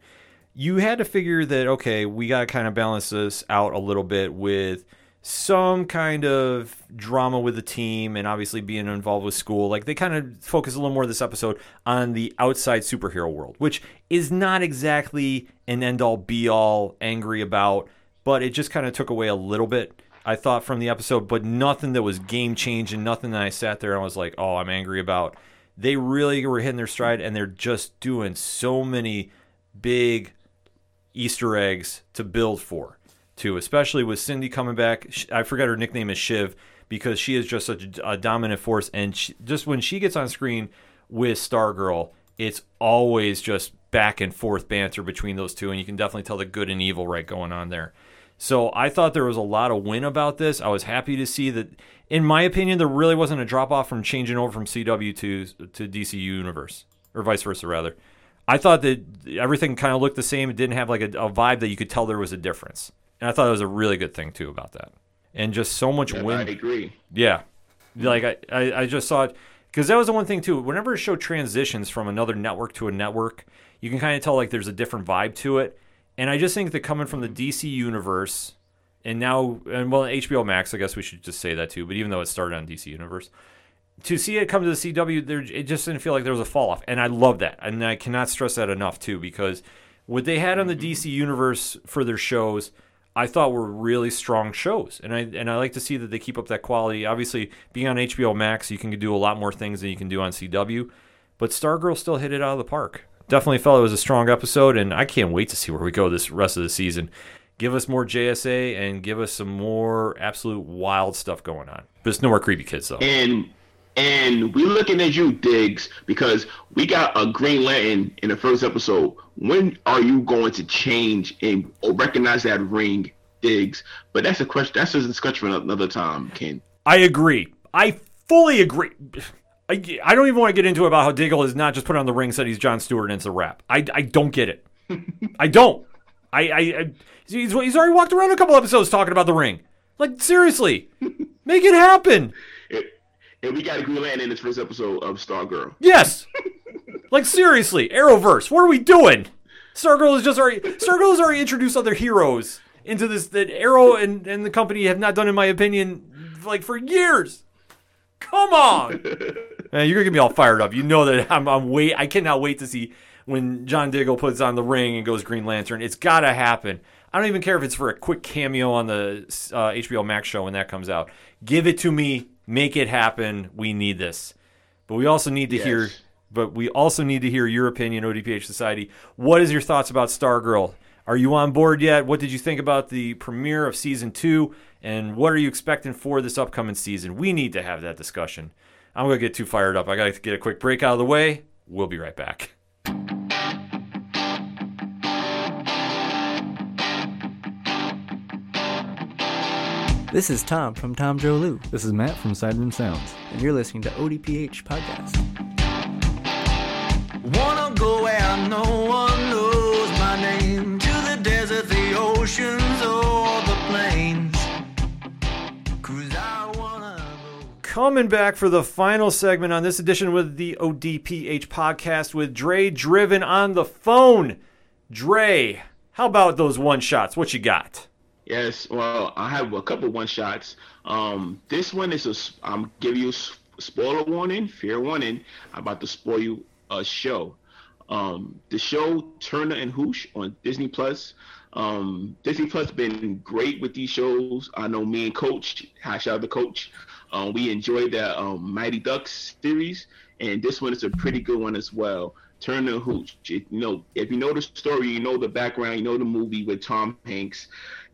A: you had to figure that okay, we got to kind of balance this out a little bit with some kind of drama with the team and obviously being involved with school. Like they kind of focus a little more this episode on the outside superhero world, which is not exactly an end all be all angry about, but it just kind of took away a little bit. I thought from the episode, but nothing that was game changing, nothing that I sat there and was like, oh, I'm angry about. They really were hitting their stride and they're just doing so many big Easter eggs to build for, too, especially with Cindy coming back. I forget her nickname is Shiv because she is just such a, a dominant force. And she, just when she gets on screen with Stargirl, it's always just back and forth banter between those two. And you can definitely tell the good and evil right going on there. So I thought there was a lot of win about this. I was happy to see that. In my opinion, there really wasn't a drop off from changing over from CW to to DC Universe or vice versa, rather. I thought that everything kind of looked the same. It didn't have like a, a vibe that you could tell there was a difference, and I thought it was a really good thing too about that. And just so much
B: Yeah,
A: win.
B: I agree.
A: Yeah, like I, I, I just saw it because that was the one thing too. Whenever a show transitions from another network to a network, you can kind of tell like there's a different vibe to it. And I just think that coming from the DC universe and now and well HBO Max, I guess we should just say that too. But even though it started on DC universe, to see it come to the CW, there it just didn't feel like there was a fall off, and I love that, and I cannot stress that enough too because what they had on the DC universe for their shows. I thought were really strong shows, and I and I like to see that they keep up that quality. Obviously, being on HBO Max, you can do a lot more things than you can do on CW, but Stargirl still hit it out of the park. Definitely felt it was a strong episode, and I can't wait to see where we go this rest of the season. Give us more JSA and give us some more absolute wild stuff going on. But it's no more creepy kids though.
B: And and we're looking at you, Diggs, because we got a Green Lantern in the first episode. When are you going to change and recognize that ring, Diggs? But that's a question. That's a discussion for another time, Ken.
A: I agree. I fully agree. I, I don't even want to get into about how Diggle is not just put on the ring said he's John Stewart and it's a rap. I, I don't get it. I don't. I, I, I he's, he's already walked around a couple episodes talking about the ring. Like seriously, make it happen.
B: And we got a Green Lantern in this first episode of Stargirl.
A: Yes. like seriously, Arrowverse. What are we doing? Stargirl is just already Stargirl has already introduced other heroes into this that Arrow and, and the company have not done, in my opinion, like for years. Come on, man, you're gonna get me all fired up. You know that I'm, I'm wait. I cannot wait to see when John Diggle puts on the ring and goes Green Lantern. It's gotta happen. I don't even care if it's for a quick cameo on the uh, HBO Max show when that comes out. Give it to me. Make it happen. We need this. But we also need to hear. But we also need to hear your opinion, ODPH Society. What is your thoughts about Stargirl? Are you on board yet? What did you think about the premiere of season two? And what are you expecting for this upcoming season? We need to have that discussion. I'm going to get too fired up. I got to get a quick break out of the way. We'll be right back.
I: This is Tom from Tom Joe Lou,
J: This is Matt from Sideroom Sounds.
I: and you're listening to ODPH Podcast.
K: Wanna go where no one knows my name To the desert, the oceans, or the plains Cause I wanna go
A: Coming back for the final segment on this edition with the ODPH podcast with Dre Driven on the phone. Dre, how about those one shots? What you got?
B: Yes, well, I have a couple one shots. Um, this one is a. I'm give you spoiler warning, fair warning. I'm about to spoil you a show. Um, the show Turner and Hooch on Disney Plus. Um, Disney Plus been great with these shows. I know me and Coach, hash out the Coach. Um, we enjoyed that um, Mighty Ducks series, and this one is a pretty good one as well. Turner and Hooch. You know, if you know the story, you know the background, you know the movie with Tom Hanks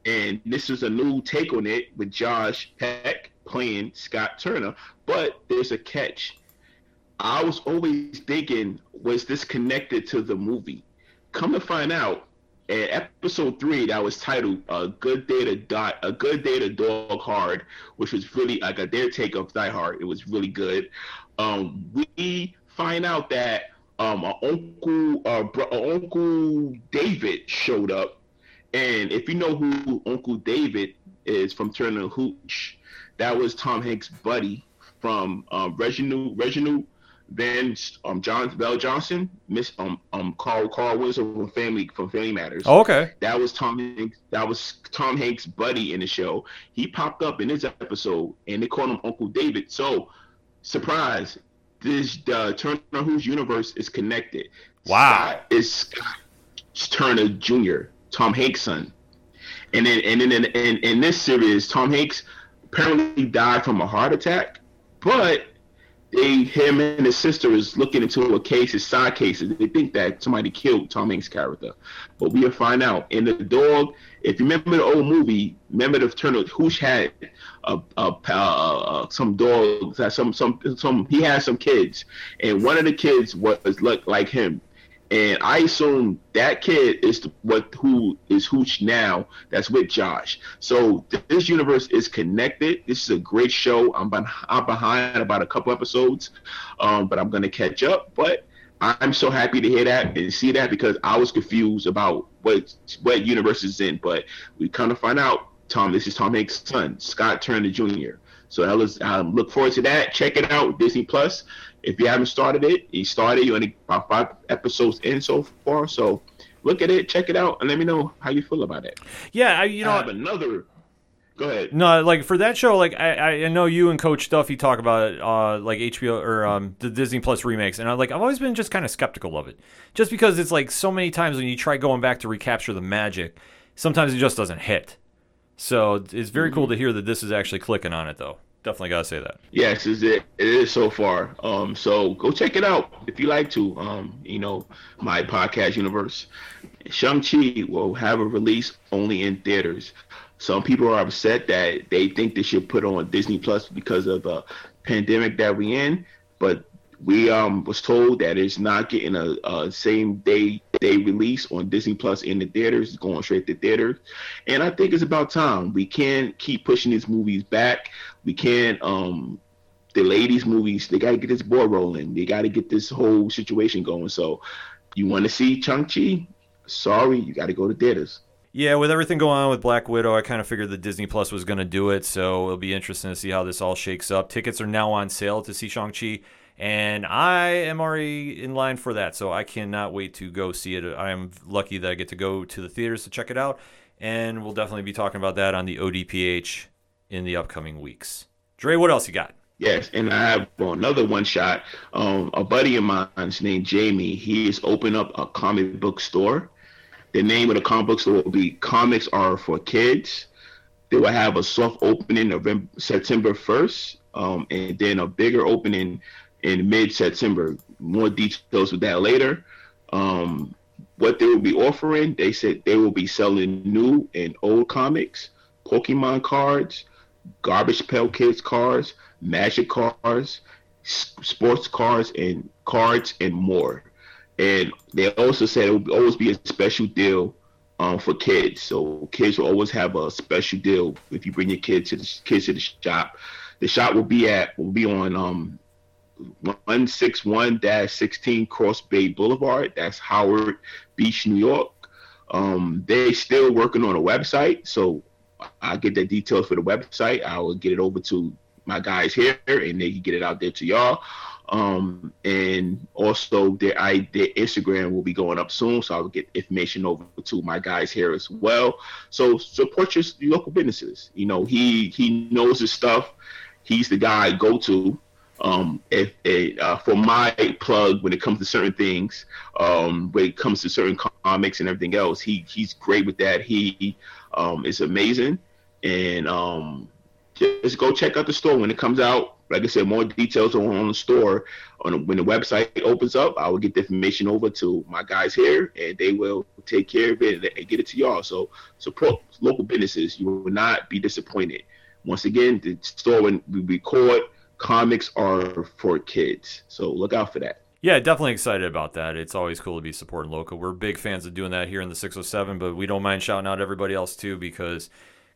B: and this is a new take on it with Josh Peck playing Scott Turner. But there's a catch. I was always thinking, was this connected to the movie? Come to find out, in episode three, that was titled "A Good Day to Die," "A Good Day to Dog Hard," which was really like a their take of Die Hard. It was really good. Um, we find out that um, our uncle, uh, bro- our uncle David showed up and if you know who Uncle David is from Turner Hooch, that was Tom Hanks' buddy from um, Reginald Reginald Van um, John Bell Johnson, Miss um um Carl Carl Winslow from Family from Family Matters.
A: Oh, okay.
B: That was Tom Hanks. That was Tom Hanks' buddy in the show. He popped up in this episode, and they called him Uncle David. So, surprise! This uh, Turner Hooch universe is connected.
A: Wow.
B: Scott is Scott Turner Jr., Tom Hanks' son. And then, and then in, in, in this series, Tom Hanks apparently died from a heart attack, but they, him and his sister is looking into a case, his side cases. They think that somebody killed Tom Hanks' character, but we'll find out. And the dog, if you remember the old movie, remember the Turner Hooch had a, a, some dogs, some some some he had some kids, and one of the kids was like like him. And I assume that kid is what who is Hooch now. That's with Josh. So th- this universe is connected. This is a great show. I'm, beh- I'm behind about a couple episodes, um, but I'm gonna catch up. But I'm so happy to hear that and see that because I was confused about what what universe is in. But we kind of find out. Tom, this is Tom Hanks' son, Scott Turner Jr. So that was, um, look forward to that. Check it out, Disney Plus. If you haven't started it, you started. You're only about five episodes in so far. So look at it, check it out, and let me know how you feel about it.
A: Yeah, I, you know,
B: I have another. Go ahead.
A: No, like for that show, like I, I know you and Coach Duffy talk about uh like HBO or um the Disney Plus remakes, and I like I've always been just kind of skeptical of it, just because it's like so many times when you try going back to recapture the magic, sometimes it just doesn't hit. So it's very cool to hear that this is actually clicking on it, though. Definitely gotta say that.
B: Yes, is it? It is so far. Um, so go check it out if you like to. Um, you know, my podcast universe. Shang Chi will have a release only in theaters. Some people are upset that they think they should put on Disney Plus because of the pandemic that we in, but we um was told that it's not getting a, a same day day release on Disney Plus in the theaters. Going straight to theaters, and I think it's about time. We can't keep pushing these movies back. We can't um delay these movies. They got to get this ball rolling. They got to get this whole situation going. So, you want to see Shang Chi? Sorry, you got to go to theaters.
A: Yeah, with everything going on with Black Widow, I kind of figured that Disney Plus was going to do it, so it'll be interesting to see how this all shakes up. Tickets are now on sale to see Shang-Chi, and I am already in line for that, so I cannot wait to go see it. I am lucky that I get to go to the theaters to check it out, and we'll definitely be talking about that on the ODPH in the upcoming weeks. Dre, what else you got?
B: Yes, and I have another one shot. Um, a buddy of mine's named Jamie. He has opened up a comic book store. The name of the comic book store will be Comics Are for Kids. They will have a soft opening November September first, um, and then a bigger opening in mid September. More details with that later. Um, what they will be offering, they said they will be selling new and old comics, Pokemon cards, Garbage Pail Kids cards, Magic cards, sports cards, and cards and more. And they also said it will always be a special deal um, for kids. So kids will always have a special deal if you bring your kids to the kids to the shop. The shop will be at will be on um, 161-16 Cross Bay Boulevard. That's Howard Beach, New York. Um, they still working on a website, so I'll get the details for the website. I will get it over to my guys here, and they can get it out there to y'all. Um, and also their I their Instagram will be going up soon, so I will get information over to my guys here as well. So support your, your local businesses. You know, he he knows his stuff. He's the guy I go to um, if, uh, for my plug when it comes to certain things, um, when it comes to certain comics and everything else, he he's great with that. He um, is amazing, and um, just go check out the store when it comes out. Like I said, more details on, on the store. On when the website opens up, I will get the information over to my guys here, and they will take care of it and get it to y'all. So support local businesses. You will not be disappointed. Once again, the store when we record comics are for kids. So look out for that.
A: Yeah, definitely excited about that. It's always cool to be supporting local. We're big fans of doing that here in the 607, but we don't mind shouting out everybody else too because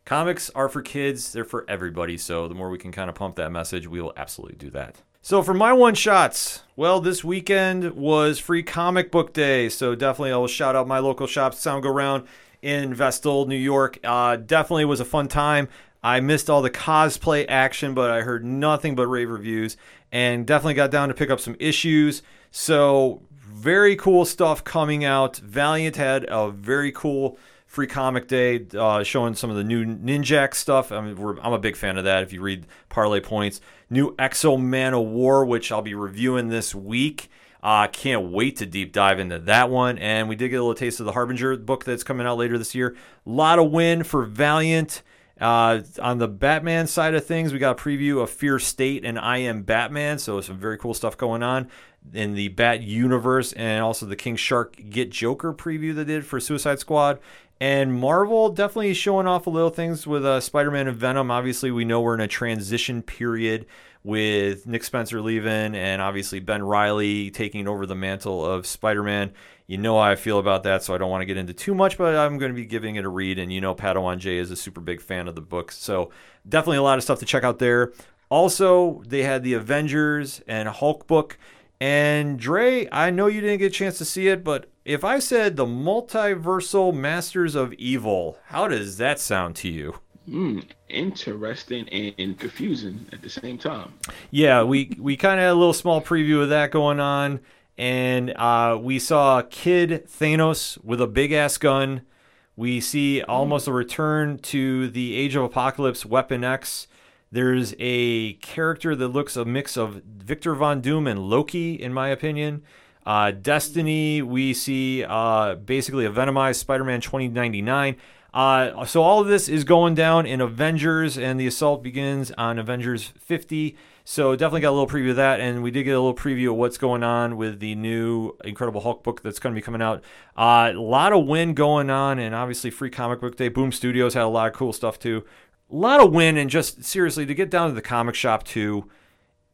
A: comics are for kids, they're for everybody. So the more we can kind of pump that message, we will absolutely do that. So for my one shots, well, this weekend was free comic book day. So definitely I'll shout out my local shop, Sound Go Round in Vestal, New York. Uh, definitely was a fun time. I missed all the cosplay action, but I heard nothing but rave reviews and definitely got down to pick up some issues. So, very cool stuff coming out. Valiant had a very cool free comic day uh, showing some of the new Ninjak stuff. I mean, I'm a big fan of that. If you read Parlay Points, new X-O Manowar, which I'll be reviewing this week. I uh, can't wait to deep dive into that one. And we did get a little taste of the Harbinger book that's coming out later this year. A lot of win for Valiant. Uh, on the Batman side of things, we got a preview of Fear State and I Am Batman. So some very cool stuff going on in the Bat universe, and also the King Shark Get Joker preview they did for Suicide Squad. And Marvel definitely showing off a little things with uh, Spider-Man and Venom. Obviously, we know we're in a transition period with Nick Spencer leaving, and obviously Ben Reilly taking over the mantle of Spider-Man. You know how I feel about that, so I don't want to get into too much, but I'm going to be giving it a read. And you know, Padawan J is a super big fan of the book, so definitely a lot of stuff to check out there. Also, they had the Avengers and Hulk book. And Dre, I know you didn't get a chance to see it, but if I said the multiversal Masters of Evil, how does that sound to you?
B: Hmm, interesting and confusing at the same time.
A: Yeah, we we kind of had a little small preview of that going on, and uh, we saw Kid Thanos with a big ass gun. We see almost a return to the Age of Apocalypse Weapon X. There's a character that looks a mix of Victor Von Doom and Loki, in my opinion. Uh, Destiny, we see uh, basically a Venomized Spider Man 2099. Uh, so all of this is going down in Avengers, and the assault begins on Avengers 50. So definitely got a little preview of that, and we did get a little preview of what's going on with the new Incredible Hulk book that's going to be coming out. Uh, a lot of win going on, and obviously free comic book day. Boom Studios had a lot of cool stuff too. A lot of win, and just seriously to get down to the comic shop too.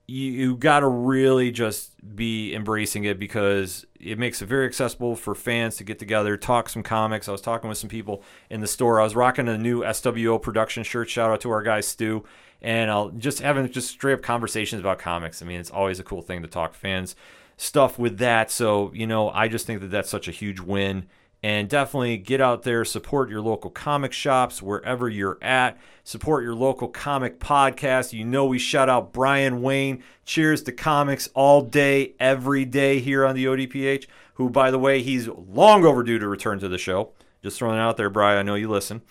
A: you, you got to really just be embracing it because it makes it very accessible for fans to get together, talk some comics. I was talking with some people in the store. I was rocking a new SWO production shirt. Shout out to our guy Stu, and I'll just having just straight up conversations about comics. I mean, it's always a cool thing to talk fans stuff with that. So you know, I just think that that's such a huge win. And definitely get out there, support your local comic shops wherever you're at. Support your local comic podcast. You know, we shout out Brian Wayne. Cheers to comics all day, every day here on the ODPH, who, by the way, he's long overdue to return to the show. Just throwing it out there, Brian. I know you listen.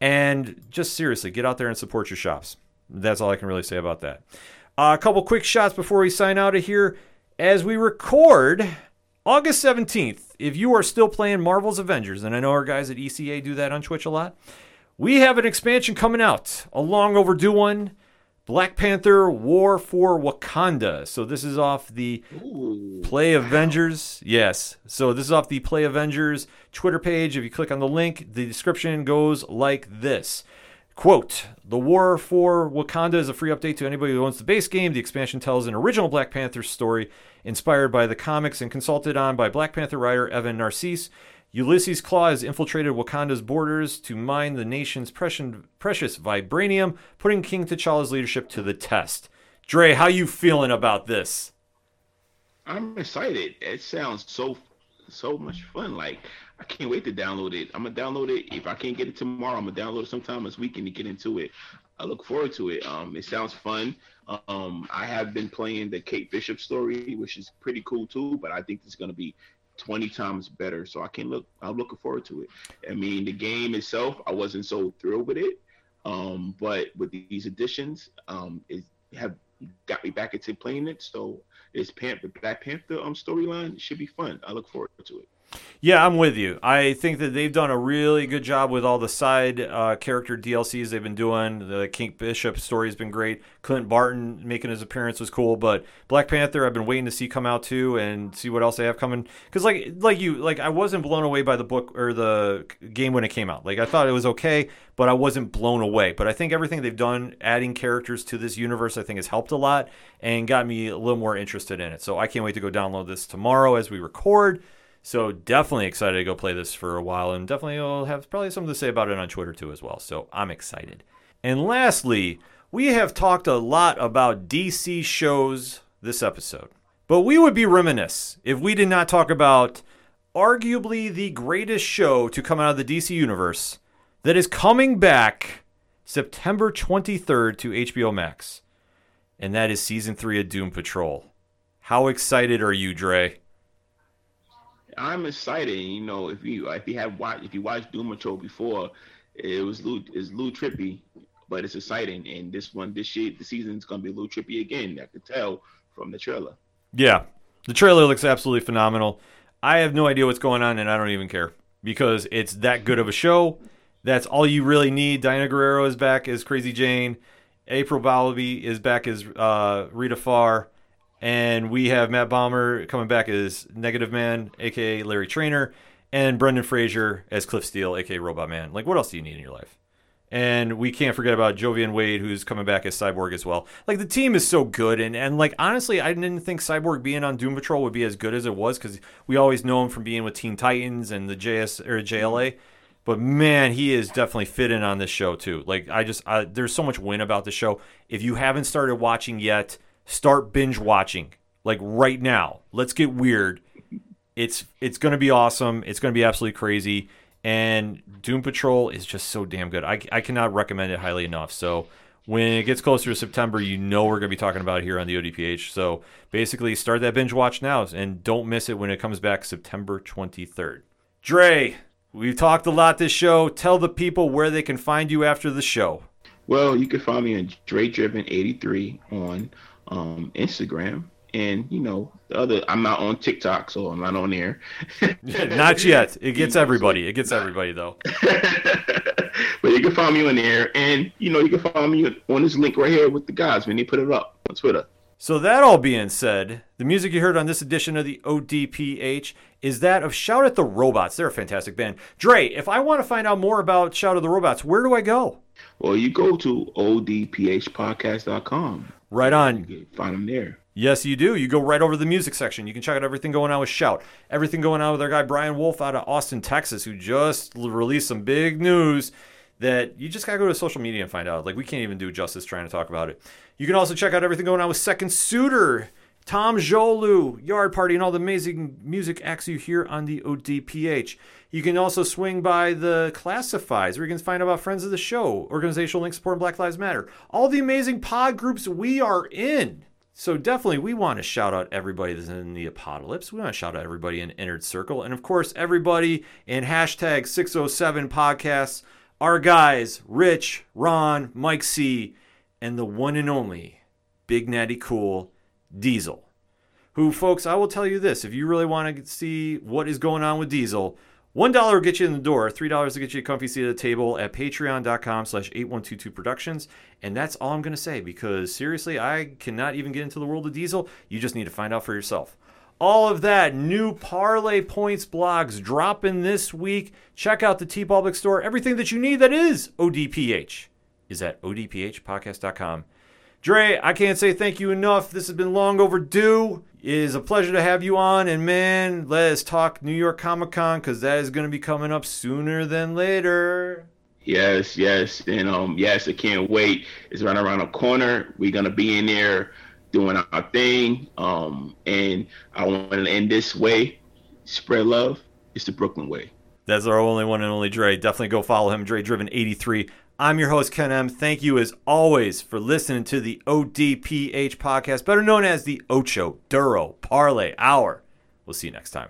A: And just seriously, get out there and support your shops. That's all I can really say about that. Uh, a couple quick shots before we sign out of here. As we record, August 17th, if you are still playing Marvel's Avengers, and I know our guys at ECA do that on Twitch a lot, we have an expansion coming out, a long overdue one Black Panther War for Wakanda. So this is off the Play Avengers. Yes. So this is off the Play Avengers Twitter page. If you click on the link, the description goes like this. Quote, the War for Wakanda is a free update to anybody who owns the base game. The expansion tells an original Black Panther story inspired by the comics and consulted on by Black Panther writer Evan Narcisse. Ulysses Klaue has infiltrated Wakanda's borders to mine the nation's precious, vibranium, putting King T'Challa's leadership to the test. Dre, how you feeling about this?
B: I'm excited. It sounds so so much fun. Like I can't wait to download it. I'm gonna download it. If I can't get it tomorrow, I'm gonna download it sometime this weekend to get into it. I look forward to it. Um, it sounds fun. Um, I have been playing the Kate Bishop story, which is pretty cool too. But I think it's gonna be 20 times better. So I can look. I'm looking forward to it. I mean, the game itself, I wasn't so thrilled with it. Um, but with these additions, um, it have got me back into playing it. So it's Panther, Black Panther um storyline. Should be fun. I look forward to it.
A: Yeah, I'm with you. I think that they've done a really good job with all the side uh, character DLCs they've been doing. The King Bishop story has been great. Clint Barton making his appearance was cool, but Black Panther I've been waiting to see come out too and see what else they have coming. Because like like you, like I wasn't blown away by the book or the game when it came out. Like I thought it was okay, but I wasn't blown away. But I think everything they've done, adding characters to this universe, I think has helped a lot and got me a little more interested in it. So I can't wait to go download this tomorrow as we record. So definitely excited to go play this for a while, and definitely will have probably something to say about it on Twitter too as well. So I'm excited. And lastly, we have talked a lot about DC shows this episode, but we would be remiss if we did not talk about arguably the greatest show to come out of the DC universe that is coming back September 23rd to HBO Max, and that is season three of Doom Patrol. How excited are you, Dre?
B: I'm excited. You know, if you if you have watched if you watched Doom Patrol before, it was Lou is Lou trippy, but it's exciting. And this one, this year, the season's gonna be a little trippy again. I could tell from the trailer.
A: Yeah, the trailer looks absolutely phenomenal. I have no idea what's going on, and I don't even care because it's that good of a show. That's all you really need. Diana Guerrero is back as Crazy Jane. April Bowlby is back as uh, Rita Farr. And we have Matt Bomer coming back as Negative Man, aka Larry Trainor, and Brendan Fraser as Cliff Steele, aka Robot Man. Like, what else do you need in your life? And we can't forget about Joivan Wade, who's coming back as Cyborg as well. Like the team is so good, and and like honestly, I didn't think Cyborg being on Doom Patrol would be as good as it was because we always know him from being with Teen Titans and the JS or JLA. Mm-hmm. But man, he is definitely fitting on this show too. Like I just, I, there's so much win about the show. If you haven't started watching yet, start binge watching like right now. Let's get weird. It's it's going to be awesome. It's going to be absolutely crazy. And Doom Patrol is just so damn good. I, I cannot recommend it highly enough. So when it gets closer to September, you know we're going to be talking about it here on the ODPH. So basically, start that binge watch now and don't miss it when it comes back September 23rd. Dre, we've talked a lot this show. Tell the people where they can find you after the show.
B: Well, you can find me on Dre Driven 83 on um, Instagram. And you know the other, I'm not on TikTok, so I'm not on there.
A: Not yet. It gets everybody. It gets everybody though.
B: but you can find me on there, and you know you can find me on this link right here with the guys when they put it up on Twitter.
A: So that all being said, the music you heard on this edition of the ODPH is that of Shout at the Robots. They're a fantastic band. Dre, if I want to find out more about Shout at the Robots, where do I go?
B: Well, you go to odphpodcast.com.
A: Right on.
B: You can find them there.
A: Yes, you do. You go right over to the music section. You can check out everything going on with Shout, everything going on with our guy Brian Wolf out of Austin, Texas, who just released some big news that you just gotta go to social media and find out. Like we can't even do justice trying to talk about it. You can also check out everything going on with Second Suitor, Tom Jolu, Yard Party, and all the amazing music acts you hear on the ODPH. You can also swing by the classifieds where you can find out about friends of the show, organizational links supporting Black Lives Matter, all the amazing pod groups we are in. So definitely, we want to shout out everybody that's in the apocalypse. We want to shout out everybody in Inner Circle, and of course, everybody in hashtag 607 podcasts. Our guys, Rich, Ron, Mike C, and the one and only Big Natty Cool Diesel. Who, folks, I will tell you this: if you really want to see what is going on with Diesel, one dollar will get you in the door. Three dollars to get you a comfy seat at the table at patreon.com slash 8122 productions. And that's all I'm going to say because seriously, I cannot even get into the world of Diesel. You just need to find out for yourself. All of that new Parlay Points blogs dropping this week. Check out the TeePublic store. Everything that you need that is ODPH is at odphpodcast.com. Dre, I can't say thank you enough. This has been long overdue. It is a pleasure to have you on. And man, let's talk New York Comic Con because that is going to be coming up sooner than later.
B: Yes, yes, and um, yes, I can't wait. It's right around the corner. We're gonna be in there doing our thing. Um, and I want to end this way. Spread love. It's the Brooklyn way.
A: That's our only one and only Dre. Definitely go follow him, Dre Driven 83. I'm your host, Ken M. Thank you as always for listening to the ODPH podcast, better known as the Ocho Duro Parlay Hour. We'll see you next time.